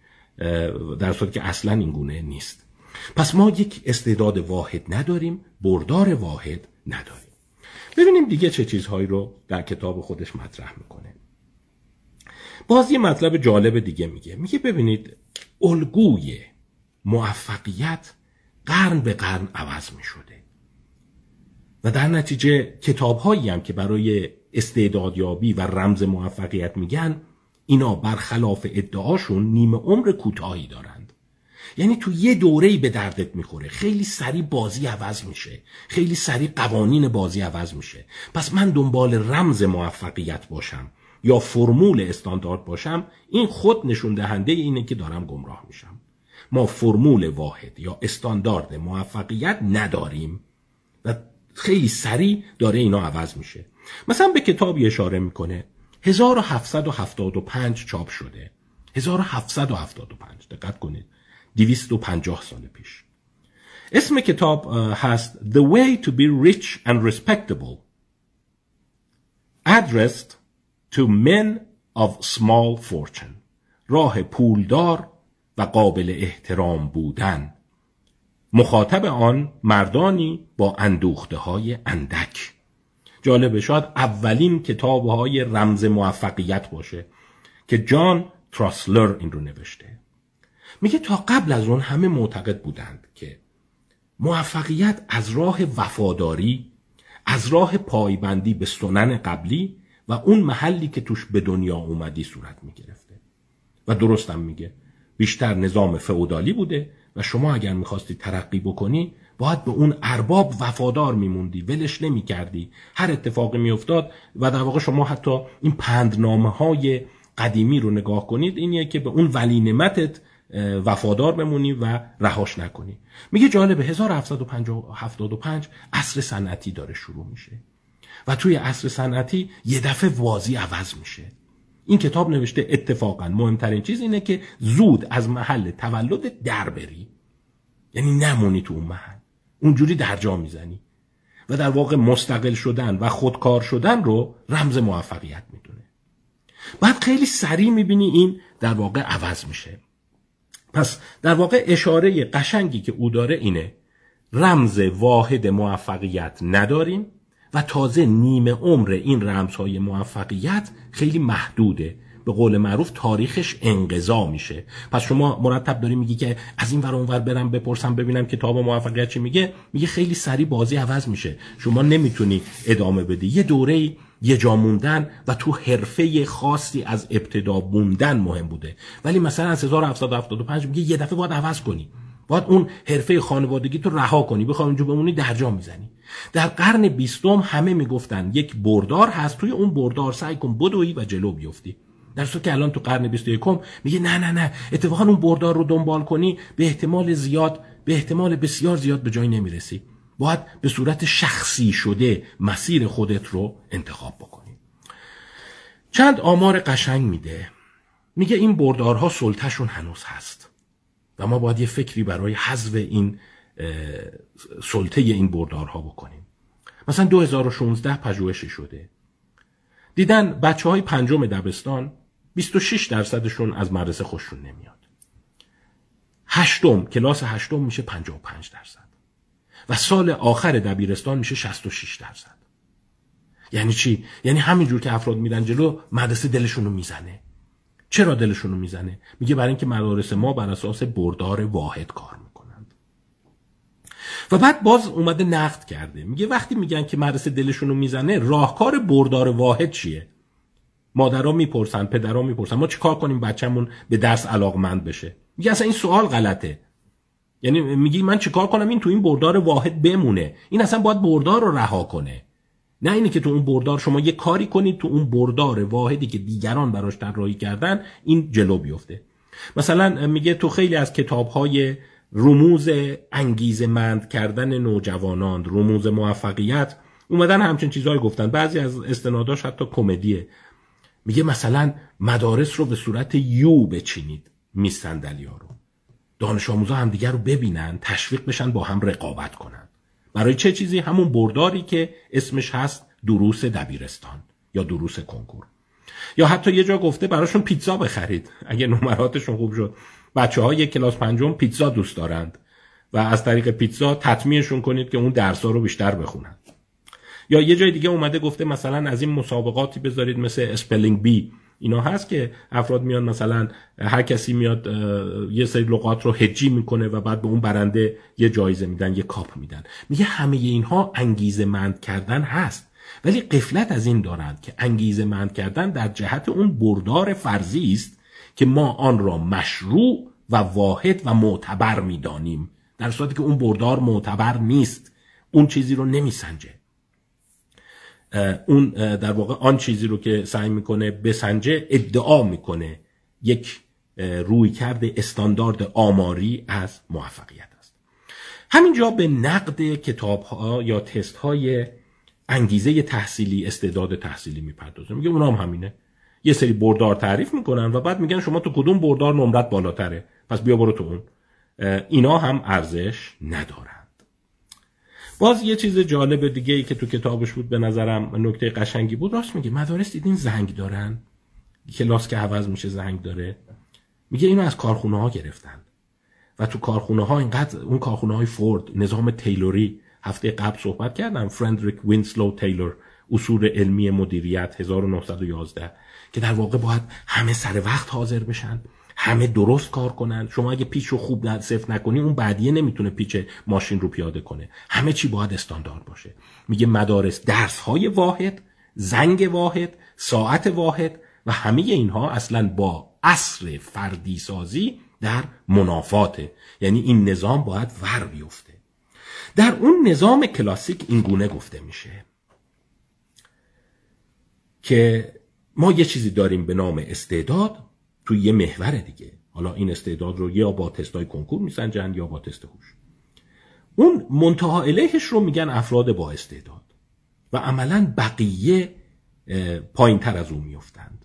در صورتی که اصلا این گونه نیست. پس ما یک استعداد واحد نداریم بردار واحد نداریم. ببینیم دیگه چه چیزهایی رو در کتاب خودش مطرح می‌کنه. باز یه مطلب جالب دیگه میگه. میگه ببینید الگوی موفقیت قرن به قرن عوض می‌شده. و در نتیجه کتاب هایی هم که برای استعدادیابی و رمز موفقیت میگن اینا برخلاف ادعاشون نیمه عمر کوتاهی دارند یعنی تو یه دوره به دردت می‌خوره. خیلی سریع بازی عوض میشه. خیلی سریع قوانین بازی عوض میشه. پس من دنبال رمز موفقیت باشم یا فرمول استاندارد باشم این خود نشون دهنده اینه که دارم گمراه میشم. ما فرمول واحد یا استاندارد موفقیت نداریم و خیلی سریع داره اینا عوض میشه. مثلا به کتابی اشاره می‌کنه. 1775 چاپ شده. 1775 دقت کنید. 250 سال پیش. اسم کتاب هست The Way to be Rich and Respectable. Addressed to men of small fortune. راه پولدار و قابل احترام بودن. مخاطب آن مردانی با اندوخته های اندک. جالبه شاید اولین کتاب های رمز موفقیت باشه که جان تراسلر این رو نوشته. میگه تا قبل از اون همه معتقد بودند که موفقیت از راه وفاداری از راه پایبندی به سنن قبلی و اون محلی که توش به دنیا اومدی صورت می‌گرفته. و درستم میگه بیشتر نظام فئودالی بوده و شما اگر می‌خواستی ترقی بکنی باید به اون ارباب وفادار میموندی ولش نمی‌کردی. هر اتفاقی میافتاد و در واقع شما حتی این پندنامه های قدیمی رو نگاه کنید اینیه که به اون ولی نمتت وفادار بمونی و رهاش نکنی. میگه جالب 1775 عصر صنعتی داره شروع میشه. و توی عصر صنعتی یه دفعه وازی عوض میشه. این کتاب نوشته اتفاقا مهمترین چیز اینه که زود از محل تولد در بری. یعنی نمونی تو اون محل. اونجوری در جا می‌زنی. و در واقع مستقل شدن و خودکار شدن رو رمز موفقیت می‌دونه. بعد خیلی سریع می‌بینی این در واقع عوض میشه. پس در واقع اشاره قشنگی که او داره اینه رمز واحد موفقیت نداریم و تازه نیمه عمر این رمزهای موفقیت خیلی محدوده. به قول معروف تاریخش انقضا میشه. پس شما مرتب داری میگی که از این ور اونور برم بپرسم ببینم کتاب موفقیت چی میگه؟ میگه خیلی سریع بازی عوض میشه. شما نمی‌تونی ادامه بدی. یه دوره یه جا موندن و تو حرفه خاصی از ابتدا موندن مهم بوده. ولی مثلا از 1775 میگه یه دفعه باید عوض کنی. باید اون حرفه خانوادگی تو رها کنی. بخوای اونجا بمونی درجا می‌زنی. در قرن بیستم همه می‌گفتن یک بردار هست توی اون بردار سعی کن بدوی و جلو بیفتی. در صورتی که الان تو قرن 21 میگه نه نه نه. اتفاقا اون بردار رو دنبال کنی به احتمال زیاد به احتمال بسیار زیاد به جایی نمی‌رسی. باید به صورت شخصی شده مسیر خودت رو انتخاب بکنی. چند آمار قشنگ میده. میگه این بردارها سلطهشون هنوز هست. و ما باید یه فکری برای حذف این سلطه این بردارها بکنیم. مثلا 2016 پژوهشی شده. دیدن بچه های پنجم دبستان 26 درصدشون از مدرسه خوششون نمیاد. هشتم کلاس هشتم میشه 55 درصد. و سال آخر دبیرستان میشه 66 درصد. یعنی چی؟ یعنی همینجور که افراد میدن جلو مدرسه دلشون رو می‌زنه. چرا دلشون رو می‌زنه؟ میگه برای اینکه مدارس ما بر اساس بردار واحد کار می‌کنند. و بعد باز اومده نقد کرده. میگه وقتی میگن که مدرسه دلشون رو می‌زنه راهکار بردار واحد چیه؟ مادرها می‌پرسن پدرها می‌پرسن ما چیکار کنیم بچه‌مون به درس علاقمند بشه؟ میگه اصلا این سوال غلطه. یعنی میگی من چیکار کنم این تو این بردار واحد بمونه؟ این اصلا باید بردار رو رها کنه. نه اینه که تو اون بردار شما یه کاری کنید تو اون بردار واحدی که دیگران براش طراحی کردن این جلو بیفته. مثلا میگه تو خیلی از کتابهای رموز انگیزه مند کردن نوجوانان رموز موفقیت اومدن همچین چیزهایی گفتن. بعضی از استناداش حتی کمدیه. میگه مثلا مدارس رو به صورت یو بچینید میستندلی ها رو. دانش آموزا همدیگر رو ببینن تشویق بشن با هم رقابت کنن. برای چه چیزی؟ همون برداری که اسمش هست دروس دبیرستان یا دروس کنکور. یا حتی یه جا گفته براشون پیتزا بخرید. اگه نمراتشون خوب شد. بچه های کلاس پنجم پیتزا دوست دارند و از طریق پیتزا تطمیعشون کنید که اون درس رو بیشتر بخونن. یا یه جای دیگه اومده گفته مثلا از این مسابقاتی بذارید مثل spelling bee اینا هست که افراد میان مثلا هر کسی میاد یه سری لغات رو هجی می‌کنه و بعد به اون برنده یه جایزه میدن یه کاپ میدن. میگه همه اینها انگیزه مند کردن هست. ولی غفلت از این دارند که انگیزه مند کردن در جهت اون بردار فرضی است که ما آن را مشروع و واحد و معتبر می‌دانیم. در صورتی که اون بردار معتبر نیست. اون چیزی رو نمیسنجه. اون در واقع آن چیزی رو که سعی می‌کنه بسنجه ادعا می‌کنه. یک روی کرده استاندارد آماری از موفقیت است. همینجا به نقد کتاب ها یا تست های انگیزه تحصیلی استعداد تحصیلی می‌پردازه. میگه اونا هم همینه. یه سری بردار تعریف می‌کنن و بعد میگن شما تو کدوم بردار نمرت بالاتره؟ پس بیا برو تو اون. اینا هم ارزش ندارن. باز یه چیز جالب دیگه ای که تو کتابش بود به نظرم نکته قشنگی بود راست میگه مدارس دیدین زنگ دارن؟ کلاس که عوض میشه زنگ داره. میگه اینو از کارخونه ها گرفتن. و تو کارخونه ها اینقدر اون کارخونه های فورد نظام تیلوری هفته قبل صحبت کردم فردریک وینسلو تیلور اصول علمی مدیریت 1911 که در واقع باید همه سر وقت حاضر بشن. همه درست کار کنن. شما اگه پیچ رو خوب صفر نکنی اون بعدیه نمی‌تونه پیچ ماشین رو پیاده کنه. همه چی باید استاندارد باشه. میگه مدارس درس های واحد زنگ واحد ساعت واحد و همه اینها اصلا با اصر فردی سازی در منافاته. یعنی این نظام باید ور بیفته. در اون نظام کلاسیک این گونه گفته میشه که ما یه چیزی داریم به نام استعداد توی یه محور دیگه. حالا این استعداد رو یا با تستای کنکور میسنجن یا با تست هوش. اون منتها الیهش رو میگن افراد با استعداد و عملا بقیه پایین تر از اون میفتند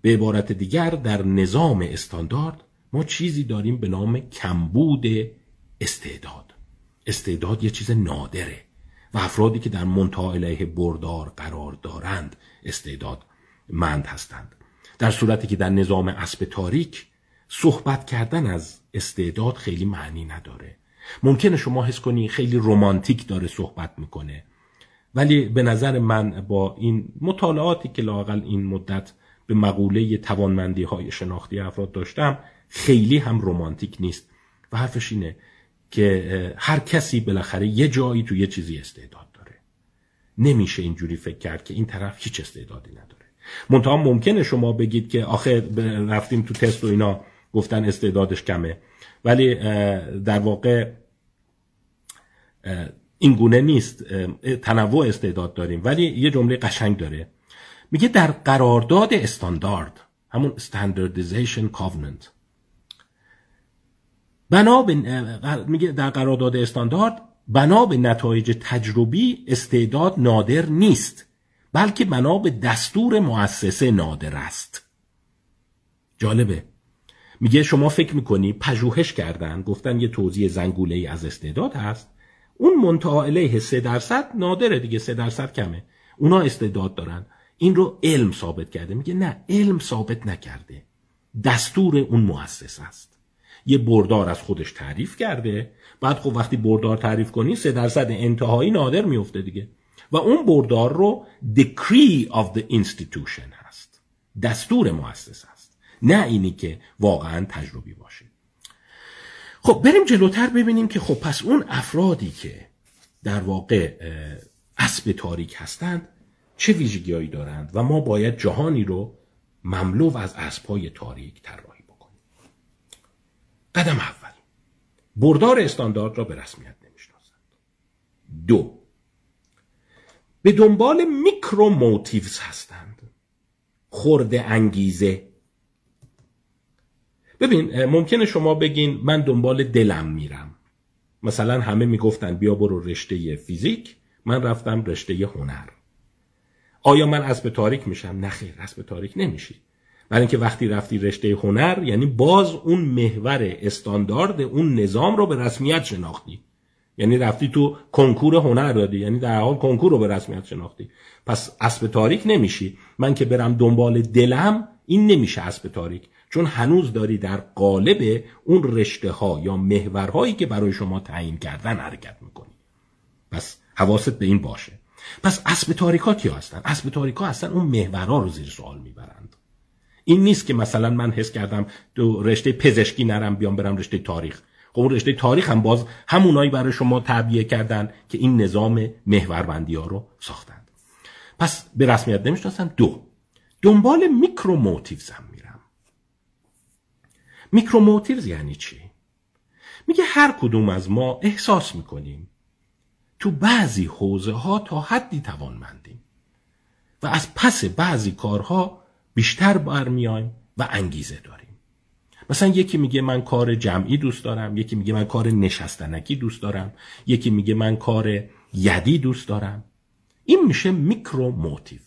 به عبارت دیگر در نظام استاندارد ما چیزی داریم به نام کمبود استعداد. استعداد یه چیز نادره و افرادی که در منتها الیه بردار قرار دارند استعداد مند هستند. در صورتی که در نظام اسب تاریک صحبت کردن از استعداد خیلی معنی نداره. ممکنه شما حس کنی خیلی رومانتیک داره صحبت می‌کنه. ولی به نظر من با این مطالعاتی که لاقل این مدت به مقوله توانمندی های شناختی افراد داشتم خیلی هم رومانتیک نیست. و حرفش اینه که هر کسی بالاخره یه جایی تو یه چیزی استعداد داره. نمیشه اینجوری فکر کرد که این طرف هیچ استعدادی نداره. منتها ممکنه شما بگید که آخه رفتیم تو تست و اینا گفتن استعدادش کمه. ولی در واقع این گونه نیست. تنوع استعداد داریم. ولی یه جمله قشنگ داره. میگه در قرارداد استاندارد همون standardization covenant. بنا به میگه در قرارداد استاندارد بنا به نتایج تجربی استعداد نادر نیست. بلکه بنا به دستور مؤسسه نادر است. جالبه. میگه شما فکر می‌کنی پژوهش کردن گفتن یه توضیح زنگوله ای از استعداد هست. اون منتها علیه سه درصد نادره دیگه سه درصد کمه. اونا استعداد دارن. این رو علم ثابت کرده. میگه نه علم ثابت نکرده. دستور اون مؤسس است. یه بردار از خودش تعریف کرده. بعد خب وقتی بردار تعریف کنی سه درصد انتهایی نادر میفته دیگه. و اون بردار رو decree of the institution هست. دستور مؤسس است. نه اینی که واقعا تجربی باشه. خب بریم جلوتر ببینیم که خب پس اون افرادی که در واقع اسب تاریک هستند چه ویژگیهایی دارند و ما باید جهانی رو مملو از اسبهای تاریک طراحی بکنیم. قدم اول. بردار استاندارد را به رسمیت نمی‌شناسند. دو. به دنبال میکرو موتیوز هستند. خورده انگیزه. ببین ممکنه شما بگین من دنبال دلم میرم. مثلا همه می‌گفتن بیا برو رشته فیزیک من رفتم رشته هنر. آیا من اسب تاریک میشم؟ نه خیر اسب تاریک نمیشی. برای اینکه وقتی رفتی رشته هنر یعنی باز اون محور استاندارد اون نظام رو به رسمیت شناختی. یعنی رفتی تو کنکور هنر دادی یعنی در حال کنکور رو به رسمیت شناختی. پس اسب تاریک نمیشی. من که برم دنبال دلم این نمیشه اسب تاریک. چون هنوز داری در قالب اون رشته ها یا محورهایی که برای شما تعیین کردن حرکت می‌کنی. پس حواست به این باشه. پس اسب تاریکا کیا هستن؟ اسب تاریکا هستن اون محورها رو زیر سوال می‌برند. این نیست که مثلا من حس کردم دو رشته پزشکی نرم بیام برم رشته تاریخ. خب اون رشته تاریخ هم باز همونایی برای شما تعبیه کردن که این نظام محوربندی ها رو ساختند. پس به رسمیت نمی‌شناسن دو. دنبال میکرو موتیوز هم میرم. میکرو موتیوز یعنی چی؟ میگه هر کدوم از ما احساس می‌کنیم تو بعضی حوزه ها تا حدی توانمندیم و از پس بعضی کارها بیشتر برمیایم و انگیزه داریم. مثلا یکی میگه من کار جمعی دوست دارم یکی میگه من کار نشستنکی دوست دارم یکی میگه من کار یدی دوست دارم. این میشه میکرو موتیو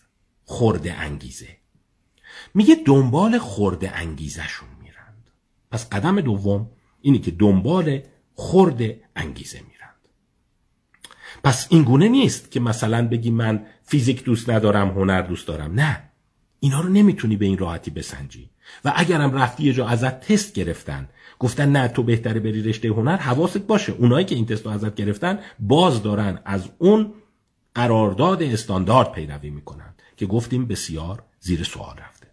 خورده انگیزه. میگه دنبال خورده انگیزشون میرند. پس قدم دوم اینی که دنبال خورده انگیزه میرند. پس این گونه نیست که مثلا بگی من فیزیک دوست ندارم هنر دوست دارم. نه. اینا رو نمی‌تونی به این راحتی بسنجی. و اگرم رفتی یه جا ازت تست گرفتن گفتن نه تو بهتره بری رشته هنر حواست باشه. اونایی که این تست رو ازت گرفتن باز دارن از اون قرارداد استاندارد پیروی می‌کنن که گفتیم بسیار زیر سوال رفته.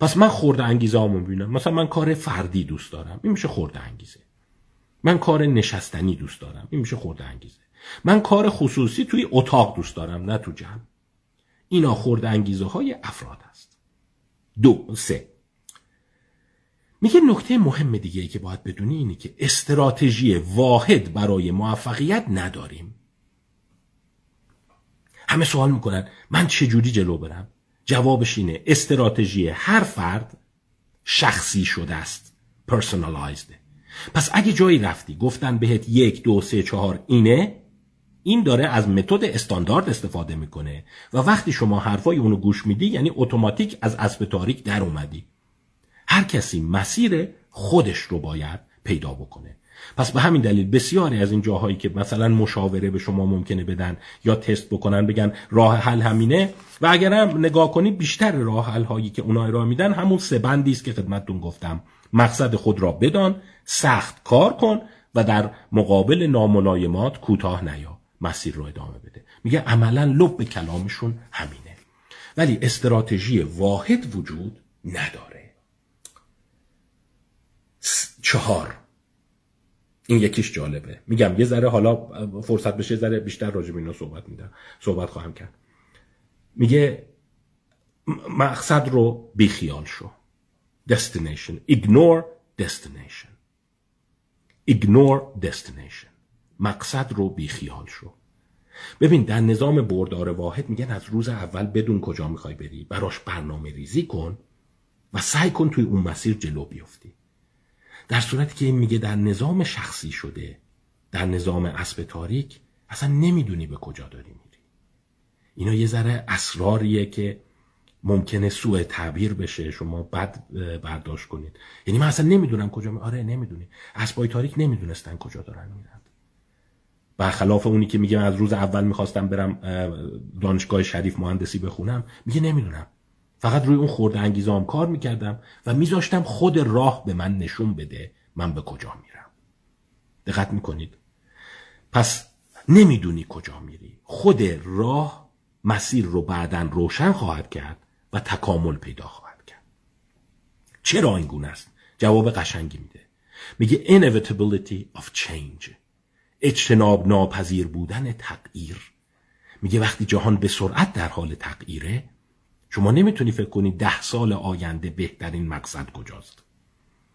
پس من خورده انگیزه همون می‌بینم. مثلا من کار فردی دوست دارم. این میشه خورده انگیزه. من کار نشستنی دوست دارم. این میشه خورده انگیزه. من کار خصوصی توی اتاق دوست دارم نه تو جمع. اینا خورده انگیزه های افراد است. دو سه. میگه نکته مهم دیگه ای که باید بدونی اینه که استراتژی واحد برای موفقیت نداریم. همه سوال می‌کنن من چجوری جلو برم؟ جوابش اینه استراتژی هر فرد شخصی شده است personalized. پس اگه جایی رفتی گفتن بهت یک دو سه چهار اینه این داره از متد استاندارد استفاده می‌کنه و وقتی شما حرفای اونو گوش میدی یعنی اتوماتیک از اسب تاریک در اومدی. هر کسی مسیر خودش رو باید پیدا بکنه. پس به همین دلیل بسیاری از این جاهایی که مثلا مشاوره به شما ممکنه بدن یا تست بکنن بگن راه حل همینه. و اگرم نگاه کنید بیشتر راه حل هایی که اونا ارائه میدن همون سه بندی است که خدمتتون گفتم. مقصد خود را بدان سخت کار کن و در مقابل ناملایمات کوتاه نیا مسیر رو ادامه بده. میگه عملا لب کلامشون همینه. ولی استراتژی واحد وجود نداره. چهار. این یکیش جالبه. میگم یه ذره حالا فرصت بشه ذره بیشتر راجع به اینا صحبت میدم. صحبت خواهم کرد. میگه مقصد رو بیخیال شو. Destination. Ignore destination. Ignore destination. مقصد رو بیخیال شو. ببین در نظام بردار واحد میگن از روز اول بدون کجا می‌خوای بری براش برنامه ریزی کن و سعی کن توی اون مسیر جلو بیفتی. در صورتی که این میگه در نظام شخصی شده در نظام اسب تاریک اصلا نمی‌دونی به کجا داری میری. اینا یه ذره اسراریه که ممکنه سوء تعبیر بشه شما بد برداشت کنید. یعنی من اصلا نمی‌دونم کجا می... آره نمی‌دونی. اسبای تاریک نمی‌دونستن کجا دارن میرن. برخلاف اونی که میگه از روز اول می‌خواستم برم دانشگاه شریف مهندسی بخونم میگه نمی‌دونم. فقط روی اون خورده انگیزام کار می‌کردم و میذاشتم خود راه به من نشون بده من به کجا میرم. دقت می‌کنید؟ پس نمی‌دونی کجا میری. خود راه مسیر رو بعدا روشن خواهد کرد و تکامل پیدا خواهد کرد. چرا این گونه است؟ جواب قشنگی میده. میگه inevitability of change. اجتناب ناپذیر بودن تغییر میگه وقتی جهان به سرعت در حال تغییره شما نمی‌تونی فکر کنی ده سال آینده بهترین مقصد کجاست.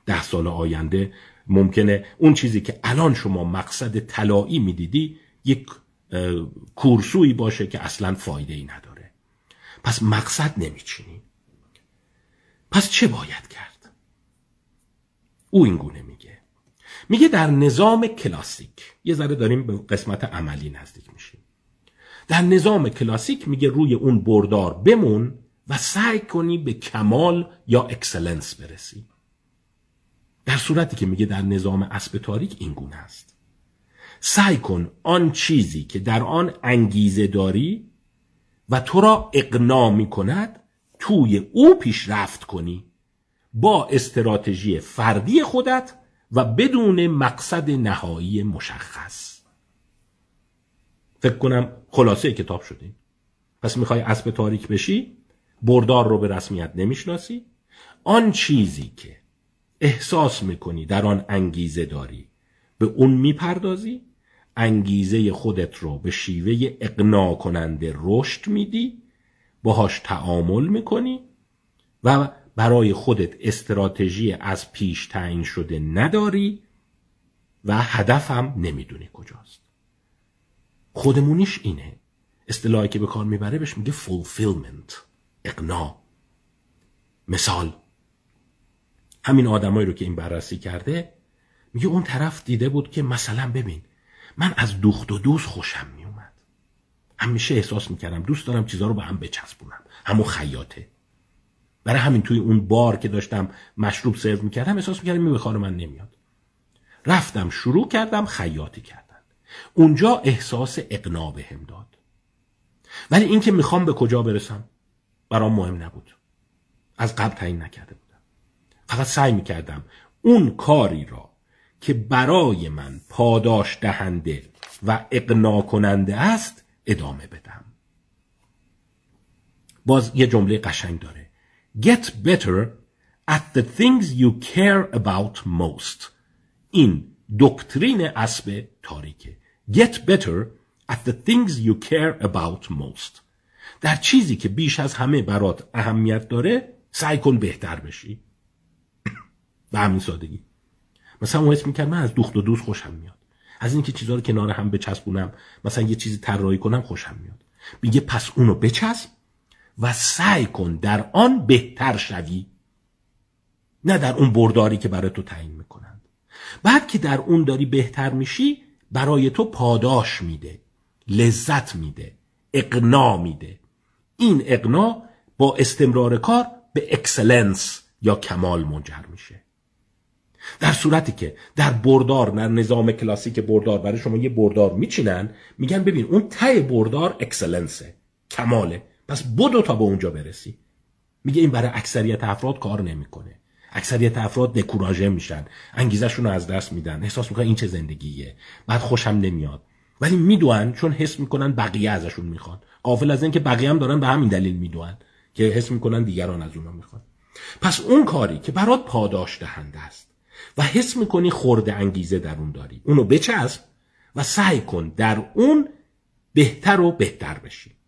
ده سال آینده ممکنه اون چیزی که الان شما مقصد طلایی می‌دیدی یک کورسوی باشه که اصلا فایده ای نداره. پس مقصد نمیچینی. پس چه باید کرد؟ او این گونه میگه. میگه در نظام کلاسیک یه ذره داریم به قسمت عملی نزدیک میشیم. در نظام کلاسیک میگه روی اون بردار بمون و سعی کنی به کمال یا excellence برسی. در صورتی که میگه در نظام اسب تاریک این گونه است. سعی کن آن چیزی که در آن انگیزه داری و تو را اقنا می کند توی او پیشرفت کنی با استراتژی فردی خودت و بدون مقصد نهایی مشخص. فکر کنم خلاصه کتاب شدیم پس می‌خوای اسب تاریک بشی بردار رو به رسمیت نمی‌شناسی. آن چیزی که احساس می‌کنی در آن انگیزه داری به اون می‌پردازی. انگیزه خودت رو به شیوه اقنا کننده رشد میدی. باهاش تعامل می‌کنی. و برای خودت استراتژی از پیش تعیین شده نداری و هدفم نمی‌دونی کجاست. خودمونیش اینه. اصطلاحی که به کار می‌بره بهش میگه fulfillment اقنا. مثال همین آدمایی رو که این بررسی کرده میگه اون طرف دیده بود که مثلا ببین من از دوخت و دوست خوشم میومد همیشه احساس می‌کردم دوست دارم چیزها رو به هم بچسبونم. همون خیاطه. برای همین توی اون بار که داشتم مشروب سرو می‌کردم احساس می‌کردم این به من نمیاد. رفتم شروع کردم خیاطی کردن. اونجا احساس اقنا بهم داد. ولی اینکه می‌خوام به کجا برسم برام مهم نبود. از قبل تعیین نکرده بودم. فقط سعی می‌کردم اون کاری را که برای من پاداش دهنده و اقنا کننده است ادامه بدم. باز یه جمله قشنگ داره. Get better at the things you care about most. این دکترین اسب تاریکه Get better at the things you care about most. در چیزی که بیش از همه برات اهمیت داره سعی کن بهتر بشی. به همین سادگی. مثلا اون حس می‌کرد من از دوخت و دوست خوشم میاد. از اینکه چیزها رو کنار هم بچسبونم مثلا یه چیزی طراحی کنم خوشم میاد. میگه پس اونو بچسب. و سعی کن در آن بهتر شوی نه در اون برداری که برای تو تعیین می‌کنند. بعد که در اون داری بهتر میشی برای تو پاداش میده لذت میده اقناع میده. این اقناع با استمرار کار به excellence یا کمال منجر میشه. در صورتی که در بردار در نظام کلاسیک بردار برای شما یه بردار میچینن میگن ببین اون ته بردار excellence ه کماله. پس بدو تا به اونجا برسی. میگه این برای اکثریت افراد کار نمی‌کنه. اکثریت افراد دکوراژه میشن. انگیزشون رو از دست میدن. احساس می‌کنن این چه زندگیه. بعد خوشم نمیاد. ولی می‌دونن چون حس می‌کنن بقیه ازشون می‌خوان. قافل از اینکه بقیه هم دارن به همین دلیل می‌دونن که حس می‌کنن دیگران از اونها می‌خوان. پس اون کاری که برات پاداش دهنده است و حس می‌کنی خورده انگیزه در اون داری. اونو بچسب و سعی کن در اون بهتر و بهتر بشی.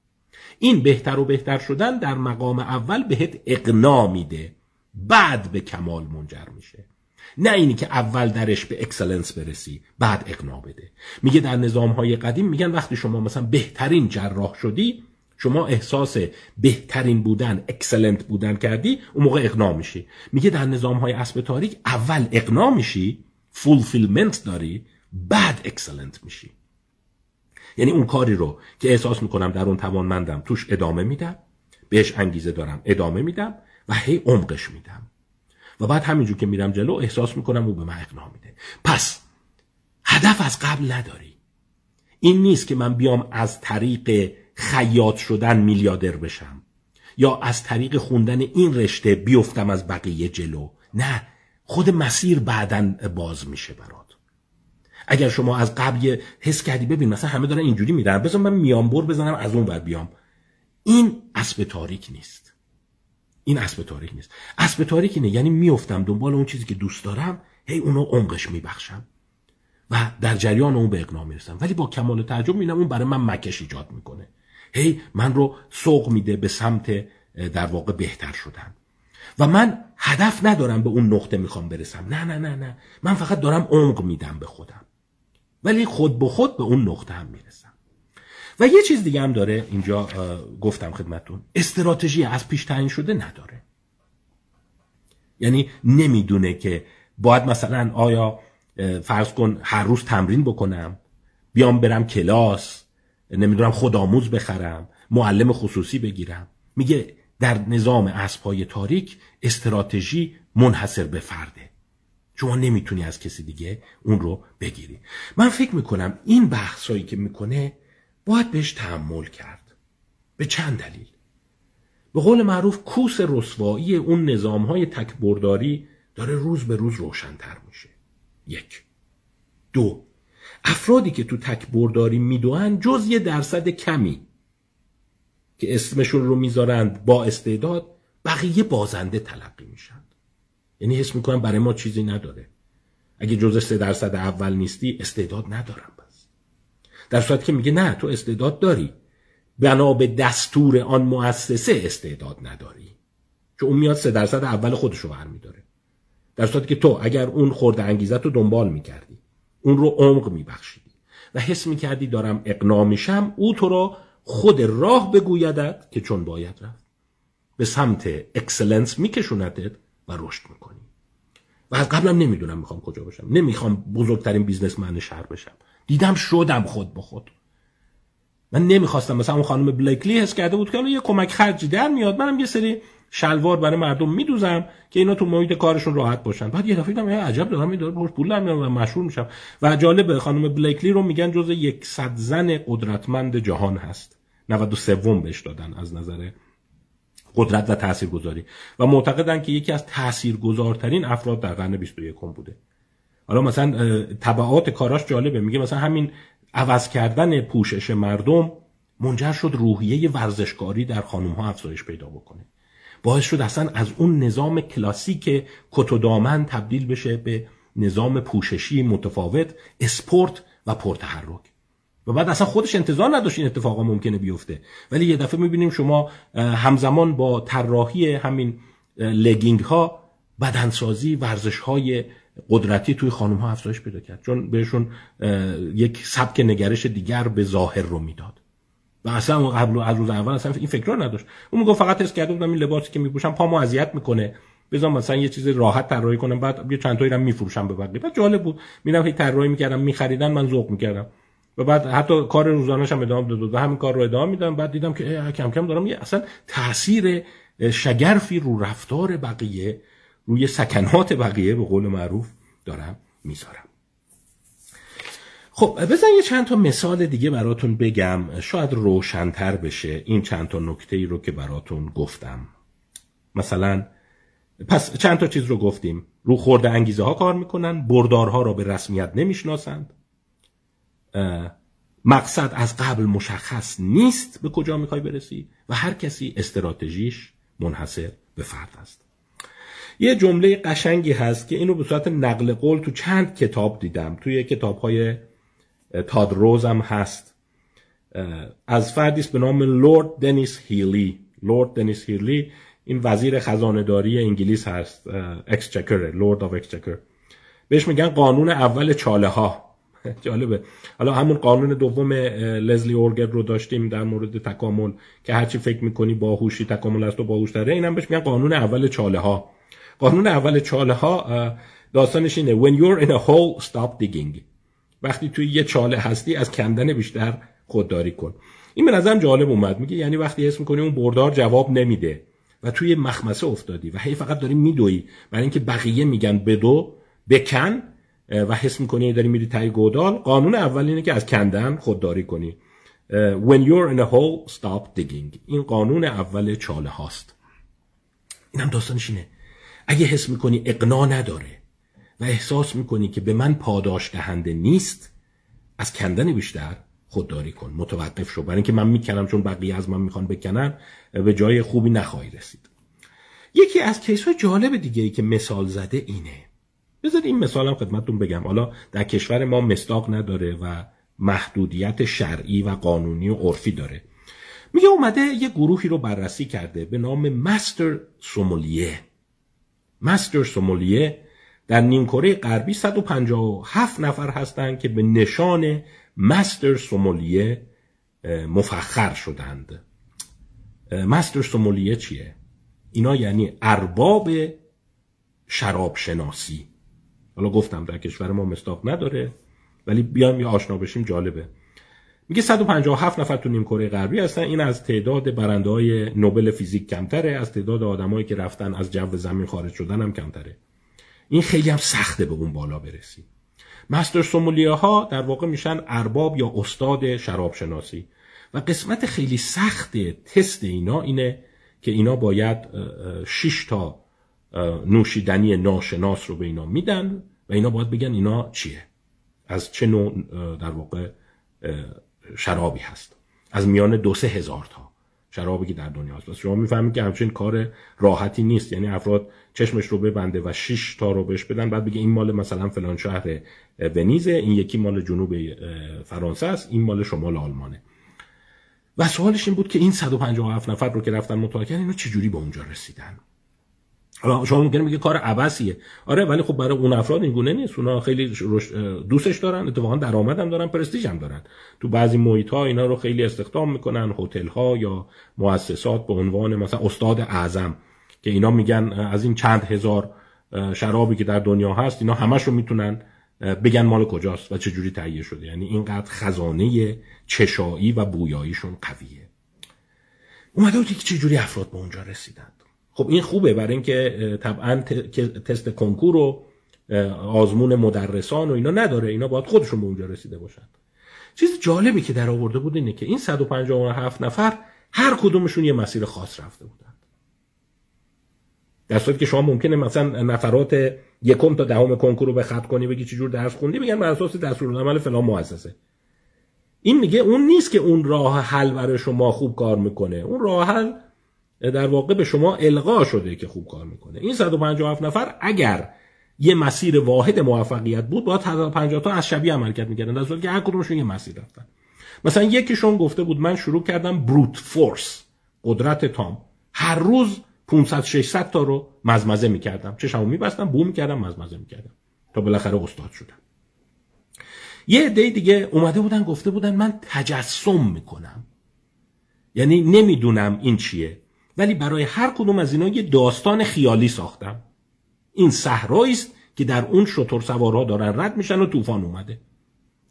این بهتر و بهتر شدن در مقام اول بهت اقنا میده. بعد به کمال منجر میشه. نه اینی که اول درش به excellence برسی بعد اقناع بده. میگه در نظام های قدیم میگن وقتی شما مثلا بهترین جراح شدی شما احساس بهترین بودن excellent بودن کردی اون موقع اقناع میشی. میگه در نظام های اسب تاریک اول اقناع میشی fulfillment داری بعد excellent میشی. یعنی اون کاری رو که احساس می‌کنم در اون توانمندم توش ادامه میدم بهش انگیزه دارم ادامه میدم و هی عمقش میدم. و بعد همینجور که میرم جلو احساس می‌کنم او به من اقنا میده. پس هدف از قبل نداری. این نیست که من بیام از طریق خیاط شدن میلیادر بشم یا از طریق خوندن این رشته بیفتم از بقیه جلو. نه خود مسیر بعدا باز میشه برات اگر شما از قبل حس کردی ببین مثلا همه دارن اینجوری میرن. بذار من میانبر بزنم از اون بر بیام. این اسب تاریک نیست. این اسب تاریک نیست. اسب تاریک اینه یعنی میفتم دنبال اون چیزی که دوست دارم هی اونو عمقش میبخشم و در جریان اون به اقنا می‌رسم. ولی با کمال تعجب می‌بینم اون برای من مکش ایجاد می‌کنه. هی من رو سوق میده به سمت در واقع بهتر شدن. و من هدف ندارم به اون نقطه می‌خوام برسم. نه نه نه نه. من فقط دارم عمق میدم به خودم. ولی خود به خود به اون نقطه هم می‌رسم. و یه چیز دیگه هم داره اینجا گفتم خدمتون استراتژی از پیش تعیین شده نداره. یعنی نمی‌دونه که باید مثلا آیا فرض کن هر روز تمرین بکنم بیام برم کلاس نمی‌دونم خودآموز بخرم معلم خصوصی بگیرم. میگه در نظام اسبهای تاریک استراتژی منحصر به فرده. شما نمی‌تونی از کسی دیگه اون رو بگیری. من فکر می‌کنم این بحثایی که می‌کنه باید بهش تحمل کرد. به چند دلیل؟ به قول معروف کوس رسوایی اون نظام های تکبرداری داره روز به روز روشنتر میشه. یک. دو. افرادی که تو تکبرداری میدوهن جز یه درصد کمی که اسمشون رو می‌ذارند با استعداد بقیه بازنده تلقی میشن. یعنی حس می‌کنم برای ما چیزی نداره. اگه جزء سه درصد اول نیستی استعداد ندارم بس در صورت که میگه نه تو استعداد داری. بنا به دستور آن مؤسسه استعداد نداری. چون اون میاد سه درصد اول خودش رو برمیداره. در صورتی که تو اگر اون خورده انگیزت رو دنبال می‌کردی. اون رو عمق میبخشیدی. و حس می‌کردی دارم اقنا میشم او تو رو خود راه بگویدت که چون باید رفت. به سمت excellence میکشوندت. و رشد می‌کنی. و از قبلم نمی‌دونم می‌خوام کجا باشم. نمی‌خوام بزرگترین businessman شهر بشم. دیدم شدم خود به خود. من نمی‌خواستم. مثلا اون خانم بلیکلی حس کرده بود که یه کمک خرجی در میاد. منم یه سری شلوار برای مردم میدوزم که اینا تو محیط کارشون راحت باشن. بعد یه دفعه دیدم عجب دارم پول درمیارم و مشهور میشم. و جالب خانم بلیکلی رو میگن جزء یک صد زن قدرتمند جهان هست. 93 بهش دادن از نظر قدرت و تاثیرگذاری. و معتقدن که یکی از تاثیرگذارترین افراد در قرن 21 بوده. حالا مثلا تبعات کاراش جالبه. میگه مثلا همین عوض کردن پوشش مردم منجر شد روحیه ورزشکاری در خانم ها افزایش پیدا بکنه. باعث شد اصلا از اون نظام کلاسیک کت دامن تبدیل بشه به نظام پوششی متفاوت اسپورت و پرتحرک. و بعد اصلا خودش انتظار نداشت این اتفاقا ممکنه بیفته. ولی یه دفعه می‌بینیم شما همزمان با طراحی همین لگینگ ها بدنسازی ورزش های قدرتی توی خانم ها افزایش پیدا کرد. چون بهشون یک سبک نگرش دیگر به ظاهر رو می‌داد. و اصلا قبل از روز اول اصلا این فکر رو نداشت. اون می‌گفت فقط حس کرده بودم این لباسی که میپوشم پامو اذیت می‌کنه. بذار مثلا یه چیز راحت طراحی کنم بعد یه چند تایی رو میفروشم به بقیه. بعد جالب بود. میرم هی طراحی می‌کردم میخریدن من ذوق می‌کردم. بعد حتی کار روزانه‌شم هم ادامه داد و همین کار رو ادامه میدم بعد دیدم که کم کم دارم یه اصلا تاثیر شگرفی رو رفتار بقیه روی سکنات بقیه به قول معروف دارم می‌ذارم. خب بزن یه چند تا مثال دیگه براتون بگم. شاید روشنتر بشه این چند تا نکته ای رو که براتون گفتم. مثلا پس چند تا چیز رو گفتیم. رو خورده انگیزه ها کار می‌کنن بردارها را به رسمیت نمی‌شناسند. مقصد از قبل مشخص نیست به کجا می‌خوای برسی و هر کسی استراتژیش منحصر به فرد است. یه جمله قشنگی هست که اینو به صورت نقل قول تو چند کتاب دیدم. توی کتاب های تاد روز هم هست. از فردی به نام لورد دنیس هیلی. لورد دنیس هیلی این وزیر خزانه داری انگلیس هست. Exchequer Lord of Exchequer بهش میگن قانون اول چاله ها جالبه. حالا همون قانون دوم لزلی اورگر رو داشتیم در مورد تکامل که هرچی فکر می‌کنی باهوشی تکامل است و باهوشتره اینم بهش میگن قانون اول چاله ها قانون اول چاله ها داستانش اینه when you're in a hole stop digging. وقتی توی یه چاله هستی از کندن بیشتر خودداری کن. این به نظرم جالب اومد. میگه یعنی وقتی اسم می‌کنی اون بردار جواب نمیده و توی مخمسه افتادی و هی فقط داری میدوی برای اینکه بقیه میگن بدو بکن و حس می‌کنی داری میری تای گودال قانون اول اینه که از کندن خودداری کنی. when you're in a hole stop digging. این قانون اول چاله هاست. اینم داستانش اینه. اگه حس می‌کنی اقنا نداره و احساس می‌کنی که به من پاداش دهنده نیست از کندن بیشتر خودداری کن. متوقف شو. برای اینکه من می‌کنم چون بقیه از من می‌خوان بکنن به جای خوبی نخواهی رسید. یکی از کیس های جالب دیگه ای که مثال زده اینه. بذار این مثالم خدمتتون بگم. حالا در کشور ما مستاق نداره و محدودیت شرعی و قانونی و عرفی داره. میگه اومده یه گروهی رو بررسی کرده به نام مستر سومولیه مستر سومولیه در نیمکره غربی 157 نفر هستند که به نشان مستر سومولیه مفخر شدند. مستر سومولیه چیه؟ اینا یعنی ارباب شراب شناسی حالا گفتم در کشور ما مستاق نداره ولی بیایم یه آشنا بشیم جالبه. میگه 157 نفر تو نیم کره غربی هستن. این از تعداد برنده های نوبل فیزیک کمتره از تعداد آدمایی که رفتن از جو زمین خارج شدن هم کمتره. این خیلی هم سخته به اون بالا برسی. مستر سومولیه ها در واقع میشن ارباب یا استاد شراب شناسی و قسمت خیلی سخت تست اینا اینه که اینا باید 6 تا نوشیدنی ناشناس رو به اینا میدن و اینا باید بگن اینا چیه. از چه نوع در واقع شرابی هست. از میان دو سه هزار تا شرابی که در دنیا هست. شما می‌فهمید که همچین کار راحتی نیست. یعنی افراد چشمش رو ببنده و 6 تا رو بهش بدن بعد بگه این مال مثلا فلان شهر ونیزه این یکی مال جنوب فرانسه است این مال شمال آلمانه. و سوالش این بود که این 157 نفر رو که رفتن کردن اینا چجوری به اونجا رسیدن؟ شما ممکنه میگه کار عبسیه آره ولی خب برای اون افراد این گونه نیست. اونا خیلی دوستش دارن. اتفاقا درآمد هم دارن پرستیژ هم دارن. تو بعضی محیط ها اینا رو خیلی استخدام می‌کنن هتل ها یا مؤسسات به عنوان مثلا استاد اعظم که اینا میگن از این چند هزار شرابی که در دنیا هست اینا همش رو می‌تونن بگن مال کجاست و چه جوری تهیه شده. یعنی اینقدر خزانه چشایی و بویاییشون قویه. اومده بود که چه جوری افراد به اونجا رسیدن. خب این خوبه برای اینکه طبعا تست کنکور و آزمون مدرسان و اینا نداره. اینا باید خودشون به اونجا رسیده باشن. چیز جالبی که در آورده بود اینه که این 157 نفر هر کدومشون یه مسیر خاص رفته بودن. در که شما ممکنه مثلا نفرات یکم تا دهم کنکور رو به خط کنی بگی چجور درس خوندی بگن بر اساس دستورالعمل فلان مؤسسه. این میگه اون نیست که اون راه حل برای شما خوب کار می‌کنه. اون راه حل در واقع به شما القا شده که خوب کار می‌کنه. این 157 نفر اگر یه مسیر واحد موفقیت بود باید 150 تا از شبیه عملکرد می‌کردن در صورتی که هر کدومشون یه مسیر رفتن. مثلا یکیشون گفته بود من شروع کردم بروت فورس قدرت تام. هر روز 500 600 تا رو مزمزه می‌کردم. چشمو میبستم بو می‌کردم مزمزه می‌کردم. تا بالاخره استاد شدم. یه عده دیگه اومده بودن گفته بودن من تجسم می‌کنم. یعنی نمی‌دونم این چیه. ولی برای هر کدوم از اینا یه داستان خیالی ساختم. این صحرایی است که در اون شطور سوارها دارن رد میشن و طوفان اومده.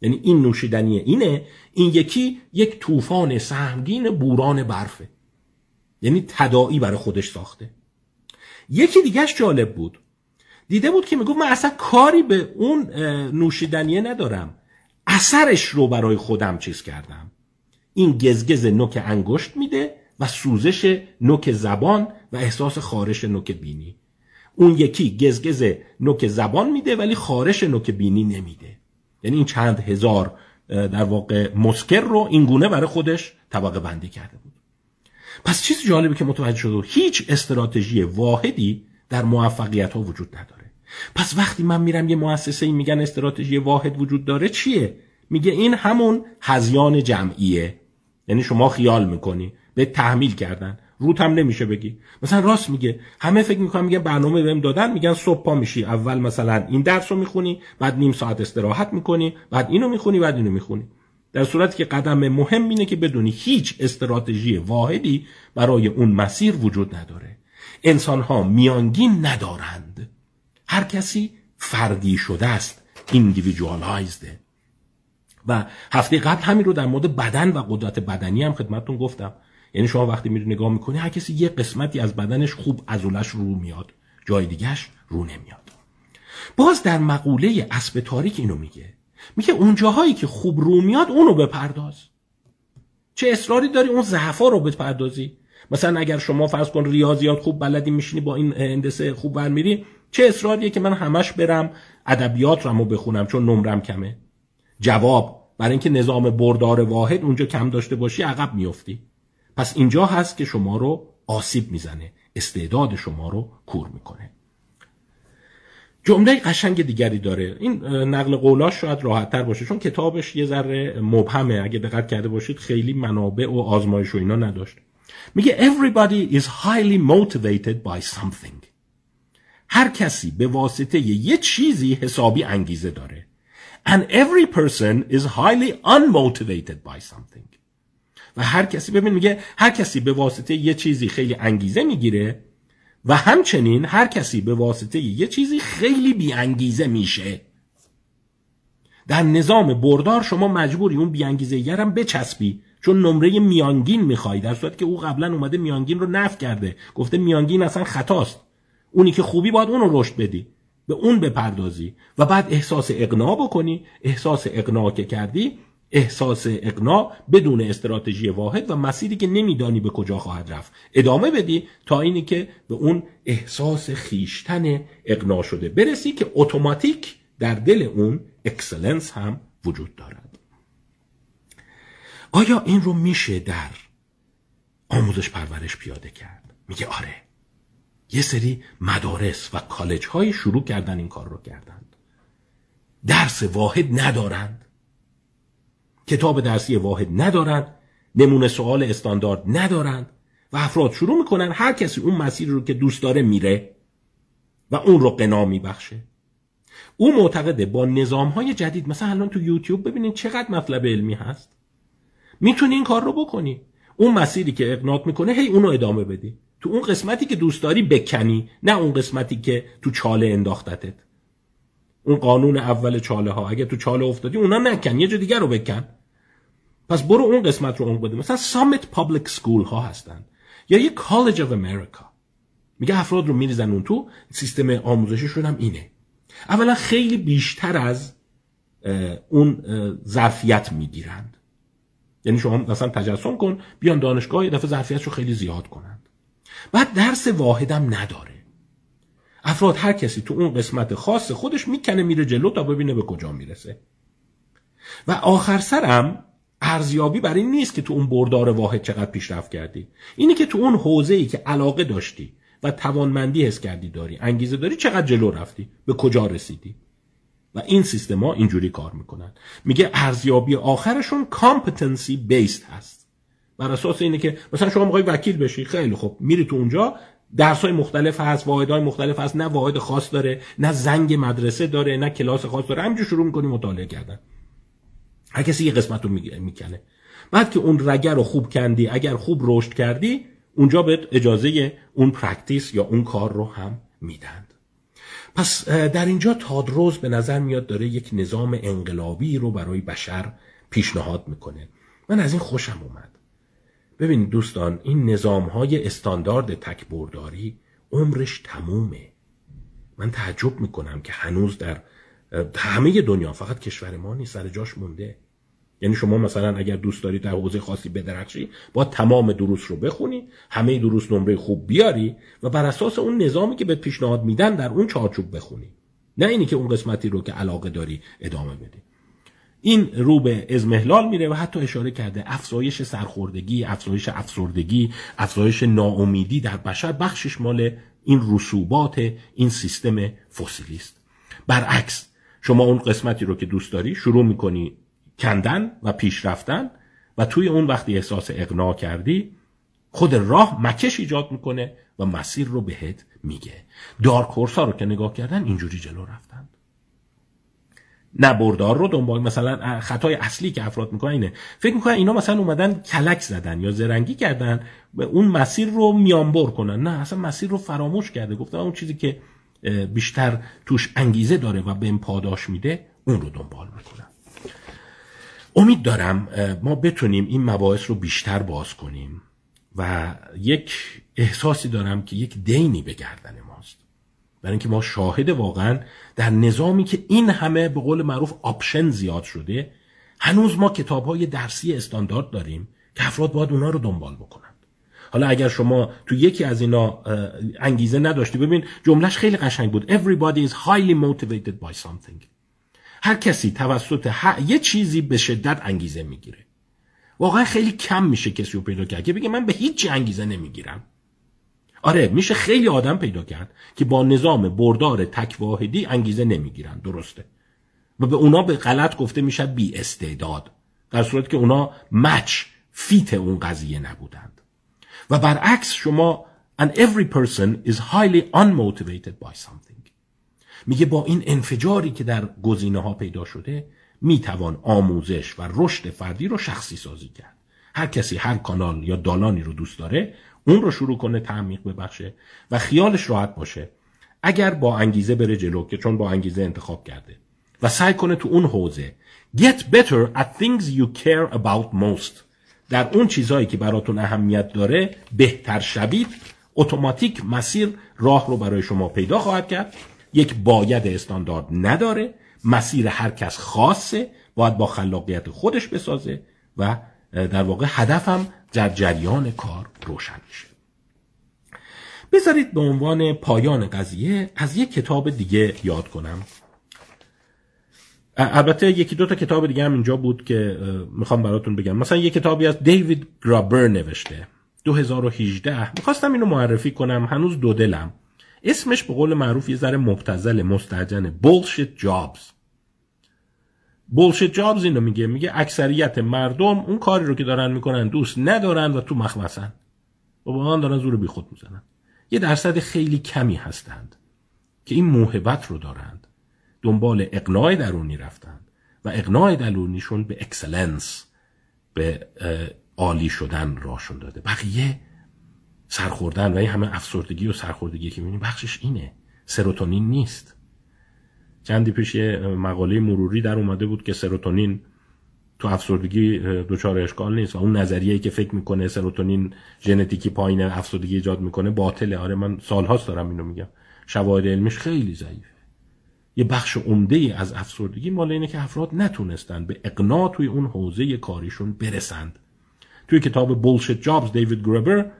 یعنی این نوشیدنی اینه این یکی یک طوفان سهمگین بوران برفه. یعنی تداعی برای خودش ساخته. یکی دیگهش جالب بود. دیده بود که می‌گفت من اصلا کاری به اون نوشیدنیه ندارم. اثرش رو برای خودم چیز کردم. این گزگز نوک انگشت میده و سوزش نوک زبان و احساس خارش نوک بینی. اون یکی گزگز نوک زبان میده ولی خارش نوک بینی نمیده. یعنی این چند هزار در واقع مسکر رو این گونه برای خودش طبقه بندی کرده بود. پس چیز جالبی که متوجه شد هیچ استراتژی واحدی در موفقیت ها وجود نداره. پس وقتی من میرم یه مؤسسه ای میگن استراتژی واحد وجود داره چیه؟ میگه این همون هزیان جمعیه. یعنی شما خیال می‌کنی به تحمیل کردن. روت هم نمیشه بگی. مثلا راست میگه. همه فکر می‌کنن میگن برنامه بهم دادن میگن صبح پا میشی. اول مثلا این درس رو می‌خونی بعد نیم ساعت استراحت می‌کنی بعد اینو می‌خونی بعد اینو می‌خونی. در صورتی که قدم مهم اینه که بدونی هیچ استراتژی واحدی برای اون مسیر وجود نداره. انسان ها میانگین ندارند. هر کسی فردی شده است individualized. و هفته قبل همین رو در مورد بدن و قدرت بدنی هم خدمتتون گفتم. یعنی شما وقتی میری نگاه می‌کنی هر کسی یه قسمتی از بدنش خوب ازولش رو میاد. جای دیگهش رو نمیاد. باز در مقوله اسب تاریک اینو میگه. میگه اون جاهایی که خوب رو میاد اونو بپرداز. چه اصراری داری اون ضعفا رو بپردازی؟ مثلا اگر شما فرض کن ریاضیات خوب بلدی میشینی با این هندسه خوب برمیری چه اصراریه که من همش برم ادبیات رو بخونم چون نمرم کمه؟ جواب برای اینکه نظام بردار واحد اونجا کم داشته باشی عقب میفتی پس اینجا هست که شما رو آسیب می‌زنه. استعداد شما رو کور می‌کنه. جمله قشنگ دیگری داره. این نقل قولاش شاید راحت تر باشه چون کتابش یه ذره مبهمه. اگه دقت کرده باشید خیلی منابع و آزمایش و اینا نداشت. میگه everybody is highly motivated by something. هر کسی به واسطه یه چیزی حسابی انگیزه داره. And every person is highly unmotivated by something. و هر کسی ببین میگه هر کسی به واسطه یه چیزی خیلی انگیزه می‌گیره و همچنین هر کسی به واسطه یه چیزی خیلی بی انگیزه میشه. در نظام بردار شما مجبوری اون بی انگیزه گرم بچسبی چون نمره میانگین می‌خوای. در صورت که او قبلا اومده میانگین رو نف کرده. گفته میانگین اصلا خطاست. اونی که خوبی باید اون رو رشد بدی. به اون بپردازی. و بعد احساس اقناع بکنی. احساس اقناع که کردی احساس اقناع بدون استراتژی واحد و مسیری که نمیدانی به کجا خواهد رفت. ادامه بدی تا اینی که به اون احساس خویشتن اقناع شده. برسی که اتوماتیک در دل اون excellence هم وجود دارد. آیا این رو میشه در آموزش پرورش پیاده کرد؟ میگه آره. یه سری مدارس و کالج های شروع کردن این کار رو کردند درس واحد ندارند کتاب درسی واحد ندارند نمونه سوال استاندارد ندارند و افراد شروع می‌کنن هر کسی اون مسیر رو که دوست داره میره و اون رو قنا میبخشه. او معتقده با نظام های جدید مثلا الان تو یوتیوب ببینید چقدر مطلب علمی هست. می‌تونی این کار رو بکنی. اون مسیری که اقناع می‌کنه هی اونو ادامه بدی. تو اون قسمتی که دوست داری بکنی نه اون قسمتی که تو چاله انداختتت. اون قانون اول چاله ها. اگه تو چاله افتادی اونا نکن یه جا دیگر رو بکن. پس برو اون قسمت رو اون بده. مثلا Summit Public School ها هستن. یا یه College for America میگه افراد رو میریزن اون تو. سیستم آموزششون هم اینه. اولا خیلی بیشتر از اون ظرفیت می‌گیرند. یعنی شما مثلا تجسم کن بیان دانشگاه یه دفعه ظرفیت رو خیلی زیاد کنند. بعد درس واحدم نداره. افراد هر کسی تو اون قسمت خاص خودش می‌کنه میره جلو تا ببینه به کجا می‌رسه. و آخر سرم ارزیابی برای این نیست که تو اون بردار واحد چقدر پیشرفت کردی. اینی که تو اون حوزه ای که علاقه داشتی و توانمندی حس کردی داری انگیزه داری چقدر جلو رفتی؟ به کجا رسیدی؟ و این سیستما اینجوری کار می‌کنن. میگه ارزیابی آخرشون competency based هست. بر اساس اینه که مثلا شما می‌خوای وکیل بشی خیلی خوب. میری تو اونجا درس های مختلف هست واحد های مختلف هست نه واحد خاص داره نه زنگ مدرسه داره نه کلاس خاص داره. همینجور شروع می‌کنی مطالعه کردن. هر کسی یه قسمت رو می‌کنه. بعد که اون رگه رو خوب کندی اگر خوب رشد کردی اونجا به اجازه اون practice یا اون کار رو هم میدند پس در اینجا تادروز به نظر میاد داره یک نظام انقلابی رو برای بشر پیشنهاد می‌کنه. من از این خوشم اومد. ببینید دوستان این نظام های استاندارد تکبرداری عمرش تمومه. من تعجب می‌کنم که هنوز در همه دنیا فقط کشور ما نیست سر جاش مونده. یعنی شما مثلا اگر دوست داری در حوزه خاصی بدرخشی با تمام دروس رو بخونی همه دروس نمره خوب بیاری و بر اساس اون نظامی که به پیشنهاد میدن در اون چارچوب بخونی. نه اینی که اون قسمتی رو که علاقه داری ادامه بدی این رو به ازمهلال میره و حتی اشاره کرده افزایش سرخوردگی افزایش افسردگی افزایش ناامیدی در بشر بخشش مال این رسوبات این سیستم فسیلیست. برعکس شما اون قسمتی رو که دوست داری شروع می‌کنی کندن و پیش رفتن و توی اون وقتی احساس اقناع کردی خود راه مکش ایجاد می‌کنه و مسیر رو بهت میگه. دارک ها رو که نگاه کردن اینجوری جلو رفتند نبردار رو دنبال مثلا خطای اصلی که افراد می‌کنن اینه. فکر می‌کنن اینا مثلا اومدن کلک زدن یا زرنگی کردن و اون مسیر رو میانبر کنن. نه اصلا مسیر رو فراموش کرده. گفتم اون چیزی که بیشتر توش انگیزه داره و به پاداش میده اون رو دنبال می‌کنن امید دارم ما بتونیم این مباحث رو بیشتر باز کنیم و یک احساسی دارم که یک دینی به گردن ماست برای اینکه ما شاهد واقعا در نظامی که این همه به قول معروف آپشن زیاد شده هنوز ما کتاب های درسی استاندارد داریم که افراد باید اونا رو دنبال بکنن. حالا اگر شما تو یکی از اینا انگیزه نداشتی ببین جملهش خیلی قشنگ بود. Everybody is highly motivated by something. هر کسی توسط یه چیزی به شدت انگیزه می‌گیره. واقعا خیلی کم میشه کسی رو پیدا کرد که بگه من به هیچ انگیزه نمی‌گیرم. آره میشه خیلی آدم پیدا کرد که با نظام بردار تک واحدی انگیزه نمی‌گیرن درسته. و به اونا به غلط گفته میشه بی استعداد در صورت که اونا مچ فیت اون قضیه نبودند. و برعکس شما and every person is highly unmotivated by something. میگه با این انفجاری که در گزینه ها پیدا شده می‌توان آموزش و رشد فردی رو شخصی سازی کرد. هر کسی هر کانال یا دالانی رو دوست داره اون رو شروع کنه تعمیق ببخشه و خیالش راحت باشه. اگر با انگیزه بره جلو که چون با انگیزه انتخاب کرده و سعی کنه تو اون حوزه. Get better at things you care about most. در اون چیزهایی که براتون اهمیت داره بهتر شوید اتوماتیک مسیر راه رو برای شما پیدا خواهد کرد. یک باید استاندارد نداره. مسیر هر کس خاصه. باید با خلاقیت خودش بسازه و در واقع هدفم در جریان کار روشن میشه. بذارید به عنوان پایان قضیه از یک کتاب دیگه یاد کنم. البته یکی دو تا کتاب دیگه هم اینجا بود که می‌خوام براتون بگم. مثلا یک کتابی از دیوید گرابر نوشته 2018 می‌خواستم اینو معرفی کنم هنوز دو دلم. اسمش به قول معروف یه ذره مبتذل مستهجنه Bullshit Jobs Bullshit Jobs اینو میگه. میگه اکثریت مردم اون کاری رو که دارن می‌کنن دوست ندارن و تو مخمصه‌ن. و با دارن زور بی خود می‌زنن. یه درصد خیلی کمی هستند که این موهبت رو دارند. دنبال اقناع درونی رفتند و اقناع درونیشون به excellence به عالی شدن راشون داده. بقیه سرخوردن و این همه افسردگی و سرخوردگی که می‌بینیم بخشش اینه. سروتونین نیست. چندی پیش یه مقاله مروری در اومده بود که سروتونین تو افسردگی دچار اشکال نیست. و اون نظریه‌ای که فکر می‌کنه سروتونین ژنتیکی پایین افسردگی ایجاد می‌کنه باطله. آره من سالهاست دارم اینو میگم. شواهد علمیش خیلی ضعیفه. یه بخش عمده ای از افسردگی مال اینه که افراد نتونستن به اقناع توی اون حوزه کاریشون برسند. توی کتاب بولشت جابز دیوید گربر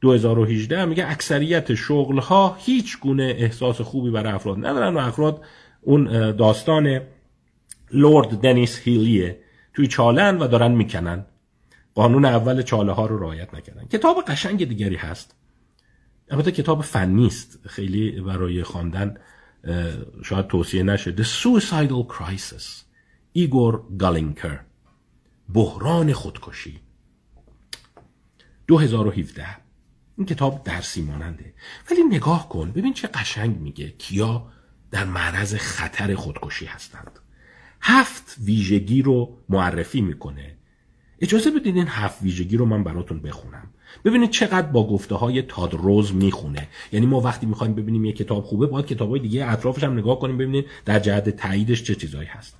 2018 میگه اکثریت شغل ها هیچ گونه احساس خوبی برای افراد ندارن و افراد اون داستان لورد دنیس هیلیه توی چالن و دارن می‌کنن. قانون اول چاله ها رو رعایت نکردن. کتاب قشنگ دیگری هست. البته کتاب فنی است. خیلی برای خواندن شاید توصیه نشه. The Suicidal Crisis ایگور گالینکر بحران خودکشی. 2017 این کتاب درسی ماننده. ولی نگاه کن ببین چه قشنگ میگه. کیا در معرض خطر خودکشی هستند. هفت ویژگی رو معرفی می‌کنه. اجازه بدید این هفت ویژگی رو من براتون بخونم. ببینید چقدر با گفته های تاد روز می‌خونه. یعنی ما وقتی می‌خوایم ببینیم یه کتاب خوبه باید کتاب های دیگه اطرافش هم نگاه کنیم ببینیم در جهت تاییدش چه چیزایی هست.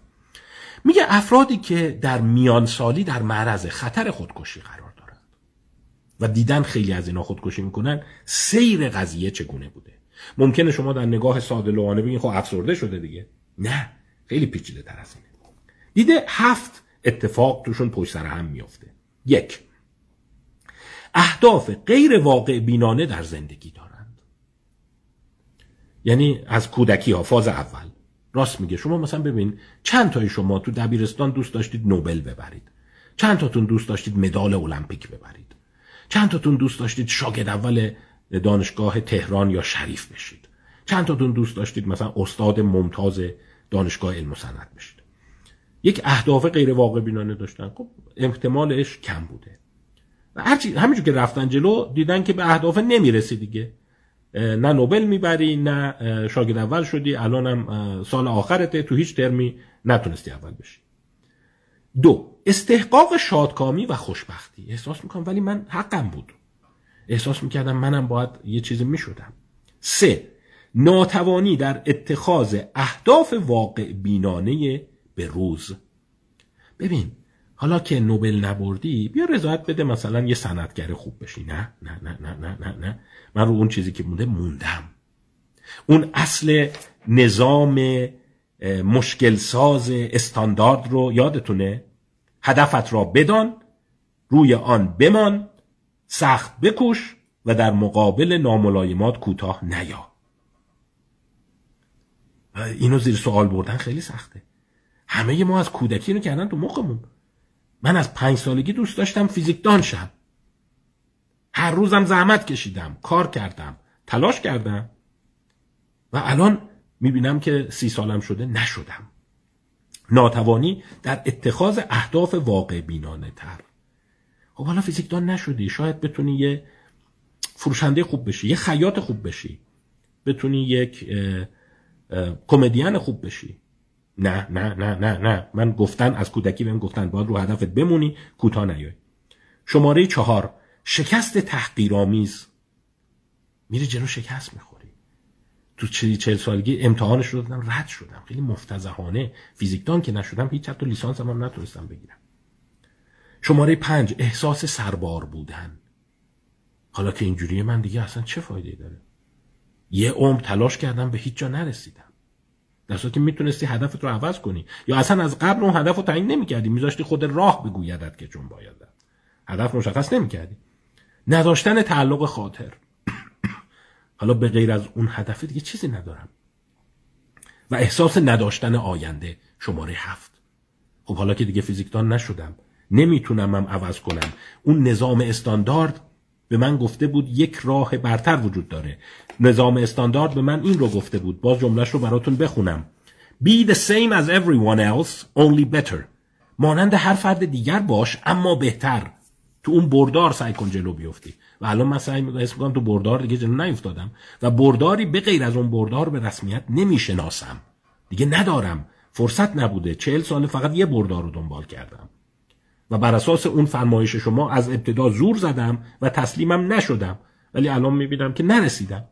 میگه افرادی که در میان سالی در معرض خطر خودکشی قرار دارند و دیدن خیلی از اینا خودکشی می‌کنن سیر قضیه چگونه بوده؟ ممکنه شما در نگاه ساده لوحانه بگین خب افسرده شده دیگه. نه خیلی پیچیده تر از اینه. دیده هفت اتفاق توشون پشت سر هم میفته یک اهداف غیر واقع بینانه در زندگی دارند. یعنی از کودکی ها فاز اول. راست میگه شما مثلا ببین چند تای شما تو دبیرستان دوست داشتید نوبل ببرید. چند تاتون دوست داشتید مدال المپیک ببرید. چند تاتون دوست داشتید شاگرد اول دانشگاه تهران یا شریف بشید. چند تاتون دوست داشتید مثلا استاد ممتاز دانشگاه علم و صنعت بشید. یک اهداف غیر واقع بینانه داشتن. خب احتمالش کم بوده. و هرچی همینجور که رفتن جلو دیدن که به اهداف نمی‌رسی دیگه. نه نوبل می‌بری نه شاگرد اول شدی الانم سال آخرته تو هیچ ترمی نتونستی اول بشی. دو استحقاق شادکامی و خوشبختی. احساس می‌کنم ولی من حقم بود. احساس می‌کردم منم باید یه چیزی می‌شدم. سه ناتوانی در اتخاذ اهداف واقع بینانه به روز. ببین حالا که نوبل نبردی بیا رضایت بده مثلا یه سندگر خوب بشی. نه نه نه نه نه نه نه. من رو اون چیزی که مونده موندم. اون اصل نظام مشکل ساز استاندارد رو یادتونه؟ هدفت را بدان روی آن بمان سخت بکش و در مقابل ناملایمات کوتاه نیا. اینو زیر سوال بردن خیلی سخته. همه ما از کودکی رو کردن تو مخمون. من از پنج سالگی دوست داشتم فیزیکدان شم. هر روزم زحمت کشیدم کار کردم تلاش کردم. و الان می‌بینم که سی سالم شده نشدم. ناتوانی در اتخاذ اهداف واقع بینانه تر خب حالا فیزیکدان نشدی. شاید بتونی یه فروشنده خوب بشی یه خیاط خوب بشی. بتونی یک کمدین خوب بشی. نه نه نه نه نه. من گفتن از کودکی بهم گفتن باید رو هدفت بمونی کوتاه نیای. شماره چهار شکست تحقیرآمیز. میری جلو شکست می‌خوری. تو چلی چل سالگی امتحانش رو دادم رد شدم. خیلی مفتزهانه. فیزیکدان که نشدم هیچ حتی لیسانس هم نتونستم بگیرم. شماره پنج احساس سربار بودن. حالا که اینجوریه من دیگه اصلا چه فایده داره؟ یه عمر تلاش کردم به هیچ جا نرسیدم. در که می‌تونستی هدفت رو عوض کنی. یا اصلا از قبل اون هدف رو تعیین نمی‌کردی. میذاشتی خود راه بگویدت که چون باید هدف مشخص نمی‌کردی. نداشتن تعلق خاطر. حالا به غیر از اون هدف دیگه چیزی ندارم. و احساس نداشتن آینده. شماره هفت. خب حالا که دیگه فیزیکدان نشدم. نمی‌تونم هم عوض کنم. اون نظام استاندارد به من گفته بود یک راه برتر وجود داره. نظام استاندارد به من این رو گفته بود. باز جملهش رو براتون بخونم. Be the same as everyone else only better. مانند هر فرد دیگر باش اما بهتر. تو اون بردار سعی کن جلو بیفتی. و الان من سعی می‌کنم تو بردار دیگه جلو نیفتادم. و برداری به غیر از اون بردار به رسمیت نمی‌شناسم. دیگه ندارم. فرصت نبوده. چهل سال فقط یه بردار رو دنبال کردم. و بر اساس اون فرمایش شما از ابتدا زور زدم و تسلیمم نشدم. ولی الان می‌بینم که نرسیدم.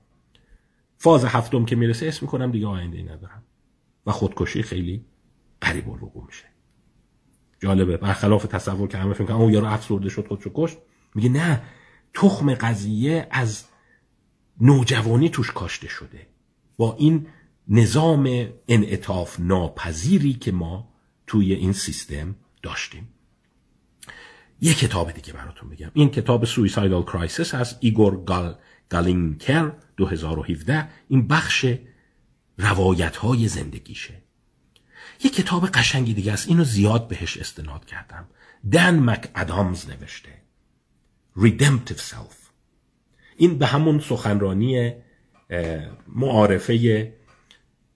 فاز هفتم که می‌رسه اسم می‌کنم دیگه آینده ای ندارم. و خودکشی خیلی قریب الوقوع میشه. جالبه. برخلاف تصور که همه فکر کنن اون یارو افسرده شد خودشو کشت. میگه نه تخم قضیه از نوجوانی توش کاشته شده. با این نظام انعطاف ناپذیری که ما توی این سیستم داشتیم. یه کتاب دیگه براتون بگم این کتاب Suicidal Crisis از ایگور گال گالینکر 2017 این بخش روایت های زندگیشه. یه کتاب قشنگی دیگه است. اینو زیاد بهش استناد کردم. دن مک ادامز نوشته. Redemptive Self. این به همون سخنرانی معارفه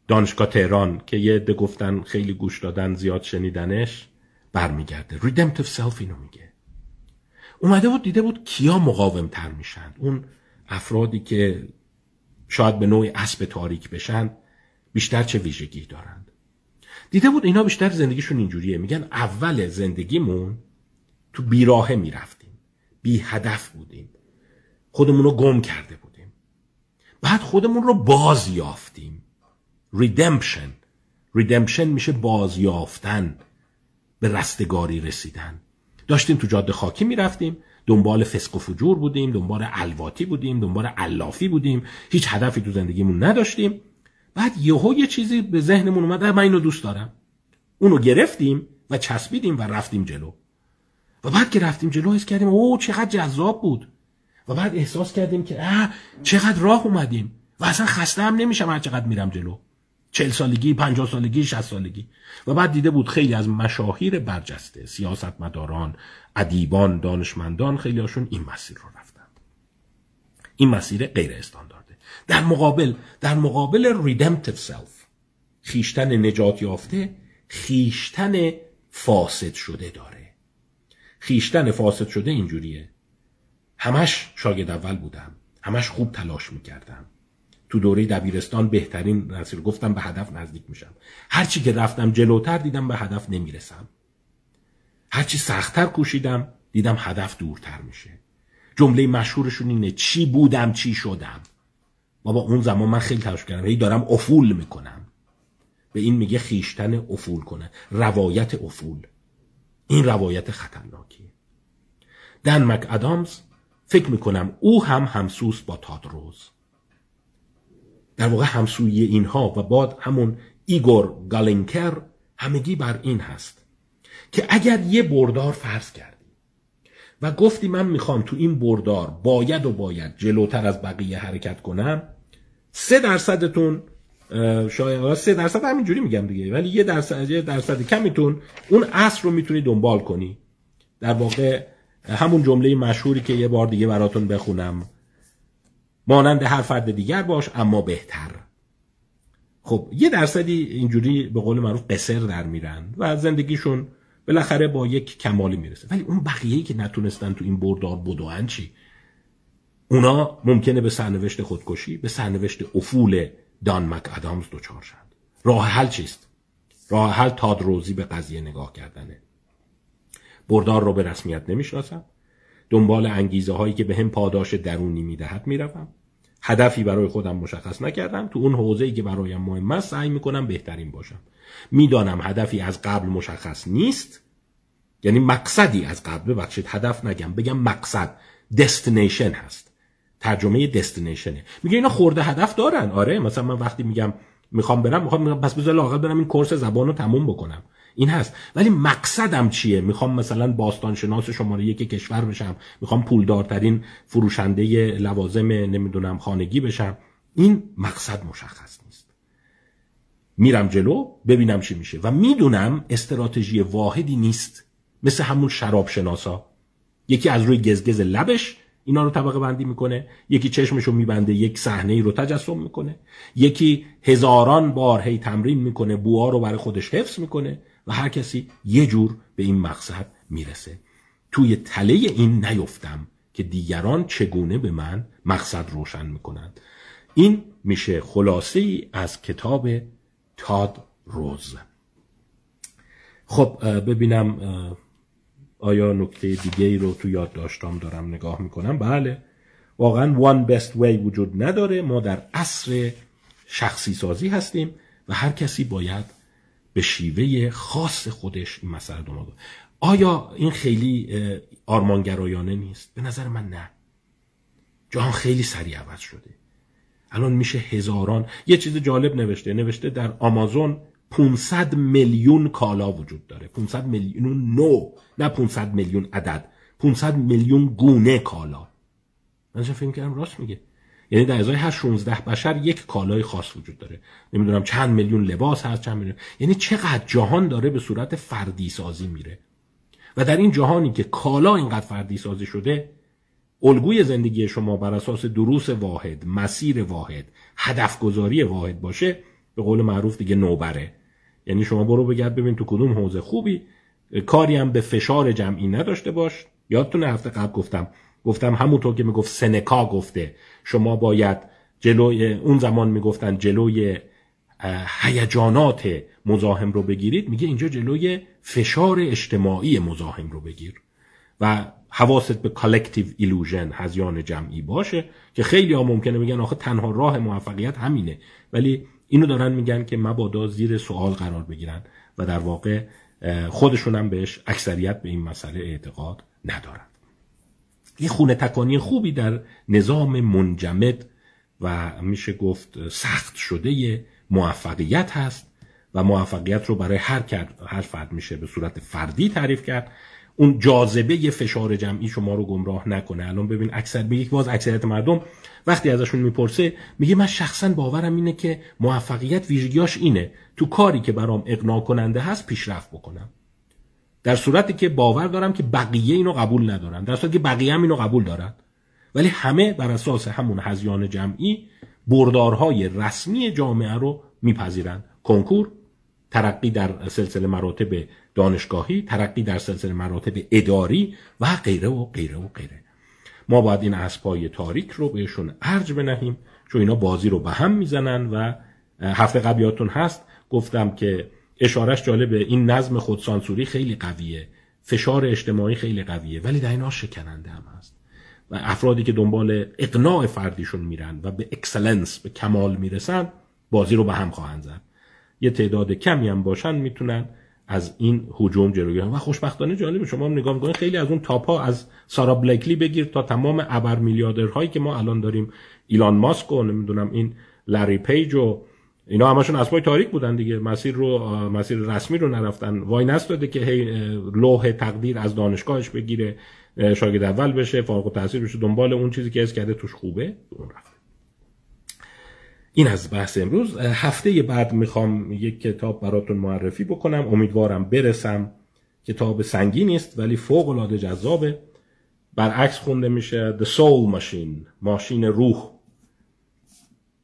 دانشگاه تهران که یه ده گفتن خیلی گوش دادن زیاد شنیدنش برمیگرده. Redemptive Self اینو میگه. اومده بود دیده بود کیا مقاوم تر میشن. اون افرادی که شاید به نوعی اسب تاریک بشن بیشتر چه ویژگی دارند؟ دیده بود اینا بیشتر زندگیشون اینجوریه. میگن اول زندگیمون تو بیراهه می‌رفتیم. بی هدف بودیم. خودمون رو گم کرده بودیم. بعد خودمون رو باز یافتیم. ریدمپشن ریدمپشن میشه بازیافتن به رستگاری رسیدن. داشتیم تو جاده خاکی می‌رفتیم دنبال فسق و فجور بودیم دنبال الواتی بودیم دنبال علافی بودیم. هیچ هدفی تو زندگیمون نداشتیم. بعد یهو یه چیزی به ذهنمون اومد من اینو دوست دارم. اونو گرفتیم و چسبیدیم و رفتیم جلو. و بعد که رفتیم جلو حس کردیم او چقدر جذاب بود. و بعد احساس کردیم که اه چقدر راه اومدیم. و اصلا خسته هم نمیشم هر چقدر میرم جلو. چل سالگی پنجاه سالگی شست سالگی. و بعد دیده بود خیلی از مشاهیر برجسته سیاستمداران ادیبان دانشمندان خیلی هاشون این مسیر رو رفتند این مسیر غیر استاندارده. در مقابل در مقابل redemptive self خویشتن نجات یافته خویشتن فاسد شده داره. خویشتن فاسد شده اینجوریه. همش شاگرد اول بودم. همش خوب تلاش می‌کردم. تو دوره دبیرستان بهترین رسیل گفتم به هدف نزدیک میشم. هرچی که رفتم جلوتر دیدم به هدف نمی‌رسم. هرچی سختتر کوشیدم دیدم هدف دورتر میشه. جمله مشهورشون اینه چی بودم چی شدم. بابا اون زمان من خیلی تلاش کردم هی دارم افول می‌کنم. به این میگه خیشتن افول کنه روایت افول. این روایت خطرناکیه. دن مک ادامز فکر می‌کنم او هم همسوس با تادروز در واقع همسویی اینها و بعد همون ایگور گالینکر همگی بر این هست که اگر یه بردار فرض کردی و گفتی من می‌خوام تو این بردار باید و باید جلوتر از بقیه حرکت کنم سه درصدتون شاید سه درصد همینجوری میگم دیگه ولی یه درصد یه درصد کمیتون اون اصل رو می‌تونی دنبال کنی. در واقع همون جمله مشهوری که یه بار دیگه براتون بخونم. مانند هر فرد دیگر باش اما بهتر. خب یه درصدی اینجوری به قول معروف قصر در میرن و زندگیشون بالاخره با یک کمالی می‌رسه. ولی اون بقیه‌ای که نتونستن تو این بردار بدوان چی؟ اونا ممکنه به سرنوشت خودکشی به سرنوشت افول دان مک ادامز دچار شد راه حل چیست؟ راه حل تادروزی به قضیه نگاه کردنه. بردار رو به رسمیت نمی‌شناسم دنبال انگیزه هایی که به هم پاداش درونی می‌دهد می‌روم. هدفی برای خودم مشخص نکردم. تو اون حوزه ای که برایم مهم است سعی می‌کنم بهترین باشم. می‌دانم هدفی از قبل مشخص نیست. یعنی مقصدی از قبل. ببخشید هدف نگم بگم مقصد دستنیشن هست. ترجمه دستنیشنه میگه اینا خورده هدف دارن. آره مثلا من وقتی میگم می‌خوام برم می‌خوام پس بذار لاقل برم این کورس زبان رو تموم بکنم. این هست. ولی مقصدم چیه؟ می‌خوام مثلا باستان شناس شماره یک کشور بشم. می‌خوام پولدارترین فروشنده لوازم نمی‌دونم خانگی بشم. این مقصد مشخص نیست. میرم جلو ببینم چی میشه. و می‌دونم استراتژی واحدی نیست. مثل همون شراب شناسا یکی از روی گزگز لبش اینا رو طبقه بندی می‌کنه یکی چشمش رو میبنده یک صحنه ای رو تجسم می‌کنه. یکی هزاران بار هی تمرین می‌کنه بوها رو برای خودش حفظ می‌کنه و هر کسی یه جور به این مقصد می‌رسه. توی تله این نیفتم که دیگران چگونه به من مقصد روشن می‌کنند. این میشه خلاصه ای از کتاب تاد روز. خب ببینم آیا نکته دیگه ای رو تو یاد داشتم دارم نگاه می‌کنم؟ بله. واقعا one best way وجود نداره. ما در عصر شخصی سازی هستیم و هر کسی باید به شیوه خاص خودش این مسئله دنبال آیا این خیلی آرمانگرایانه نیست؟ به نظر من نه. جهان خیلی سریع عوض شده. الان میشه هزاران. یه چیز جالب نوشته. نوشته در آمازون 500 میلیون کالا وجود داره. 500 میلیون نو نه 500 میلیون عدد. 500 میلیون گونه کالا. من فکر کردم راست میگه. یعنی در ازای هر 16 بشر یک کالای خاص وجود داره. نمی‌دونم چند میلیون لباس هست چند میلیون. یعنی چقدر جهان داره به صورت فردی سازی میره. و در این جهانی که کالا اینقدر فردی سازی شده الگوی زندگی شما بر اساس دروس واحد مسیر واحد هدف گذاری واحد باشه به قول معروف دیگه نوبره. یعنی شما برو بگرد ببین تو کدوم حوزه خوبی. کاری هم به فشار جمعی نداشته باش. یادتونه هفته قبل گفتم. گفتم همونطور که می‌گفت سنکا گفته. شما باید جلوی اون زمان می‌گفتن جلوی هیجانات مزاحم رو بگیرید. میگه اینجا جلوی فشار اجتماعی مزاحم رو بگیر. و حواست به collective illusion هذیان جمعی باشه که خیلی ها ممکنه میگن آخه تنها راه موفقیت همینه. ولی اینو دارن میگن که مبادا زیر سوال قرار بگیرن و در واقع خودشون هم بهش اکثریت به این مسئله اعتقاد ندارن. یه خونه تکانی خوبی در نظام منجمد و میشه گفت سخت شده موفقیت هست و موفقیت رو برای هر, هر فرد میشه به صورت فردی تعریف کرد. اون جاذبه فشار جمعی شما رو گمراه نکنه. الان ببین اکثر به یک باز اکثریت مردم وقتی ازشون می‌پرسه میگه من شخصا باورم اینه که موفقیت ویژگیاش اینه. تو کاری که برام اقناع کننده هست پیشرفت بکنم. در صورتی که باور دارم که بقیه اینو قبول ندارن. در صورتی که بقیه هم اینو قبول دارن. ولی همه بر اساس همون هزیان جمعی بردارهای رسمی جامعه رو میپذیرن. کنکور ترقی در سلسله مراتب دانشگاهی ترقی در سلسله مراتب اداری و غیره و غیره و غیره. ما باید این اسبای تاریک رو بهشون ارج بنهیم چون اینا بازی رو به هم می‌زنن و هفته قبل یادتون هست گفتم که اشارش جالبه این نظم خودسانسوری خیلی قویه فشار اجتماعی خیلی قویه ولی در اینا شکننده هم هست. و افرادی که دنبال اقناع فردیشون میرن و به excellence به کمال می‌رسن بازی رو به هم خواهند زد. یه تعداد کمی هم باشن می‌تونن از این هجوم جلوگیری و خوشبختانه جالب شما هم نگاه می‌کنید خیلی از اون top ها از سارا بلیکلی بگیر تا تمام ابر میلیاردرهایی که ما الان داریم. ایلان ماسک و نمی‌دونم این لری پیج و اینا همشون اسبای تاریک بودن دیگه. مسیر رو مسیر رسمی رو نرفتن. وای نستاده که هی لوح تقدیر از دانشگاهش بگیره شاگرد اول بشه فارغ التحصیل بشه دنبال اون چیزی که حس کرده توش خوبه. اون رفت. این از بحث امروز. هفته بعد می‌خوام یک کتاب براتون معرفی بکنم. امیدوارم برسم کتاب سنگین است ولی فوق العاده جذابه. برعکس خونده میشه The Soul Machine ماشین روح.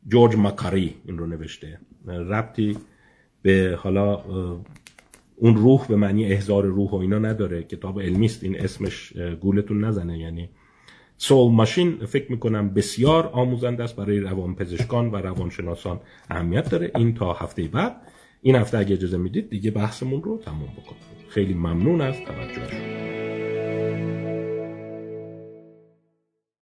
جورج ماکاری این رو نوشته. ربطی به حالا اون روح به معنی احزار روح و اینا نداره. کتاب علمی است این اسمش گولتون نزنه. یعنی سول ماشین فکر می‌کنم بسیار آموزنده است برای روانپزشکان و روانشناسان اهمیت داره. این تا هفته بعد. این هفته اگه اجازه می‌دید دیگه بحثمون رو تموم بکنیم خیلی ممنون از توجهشون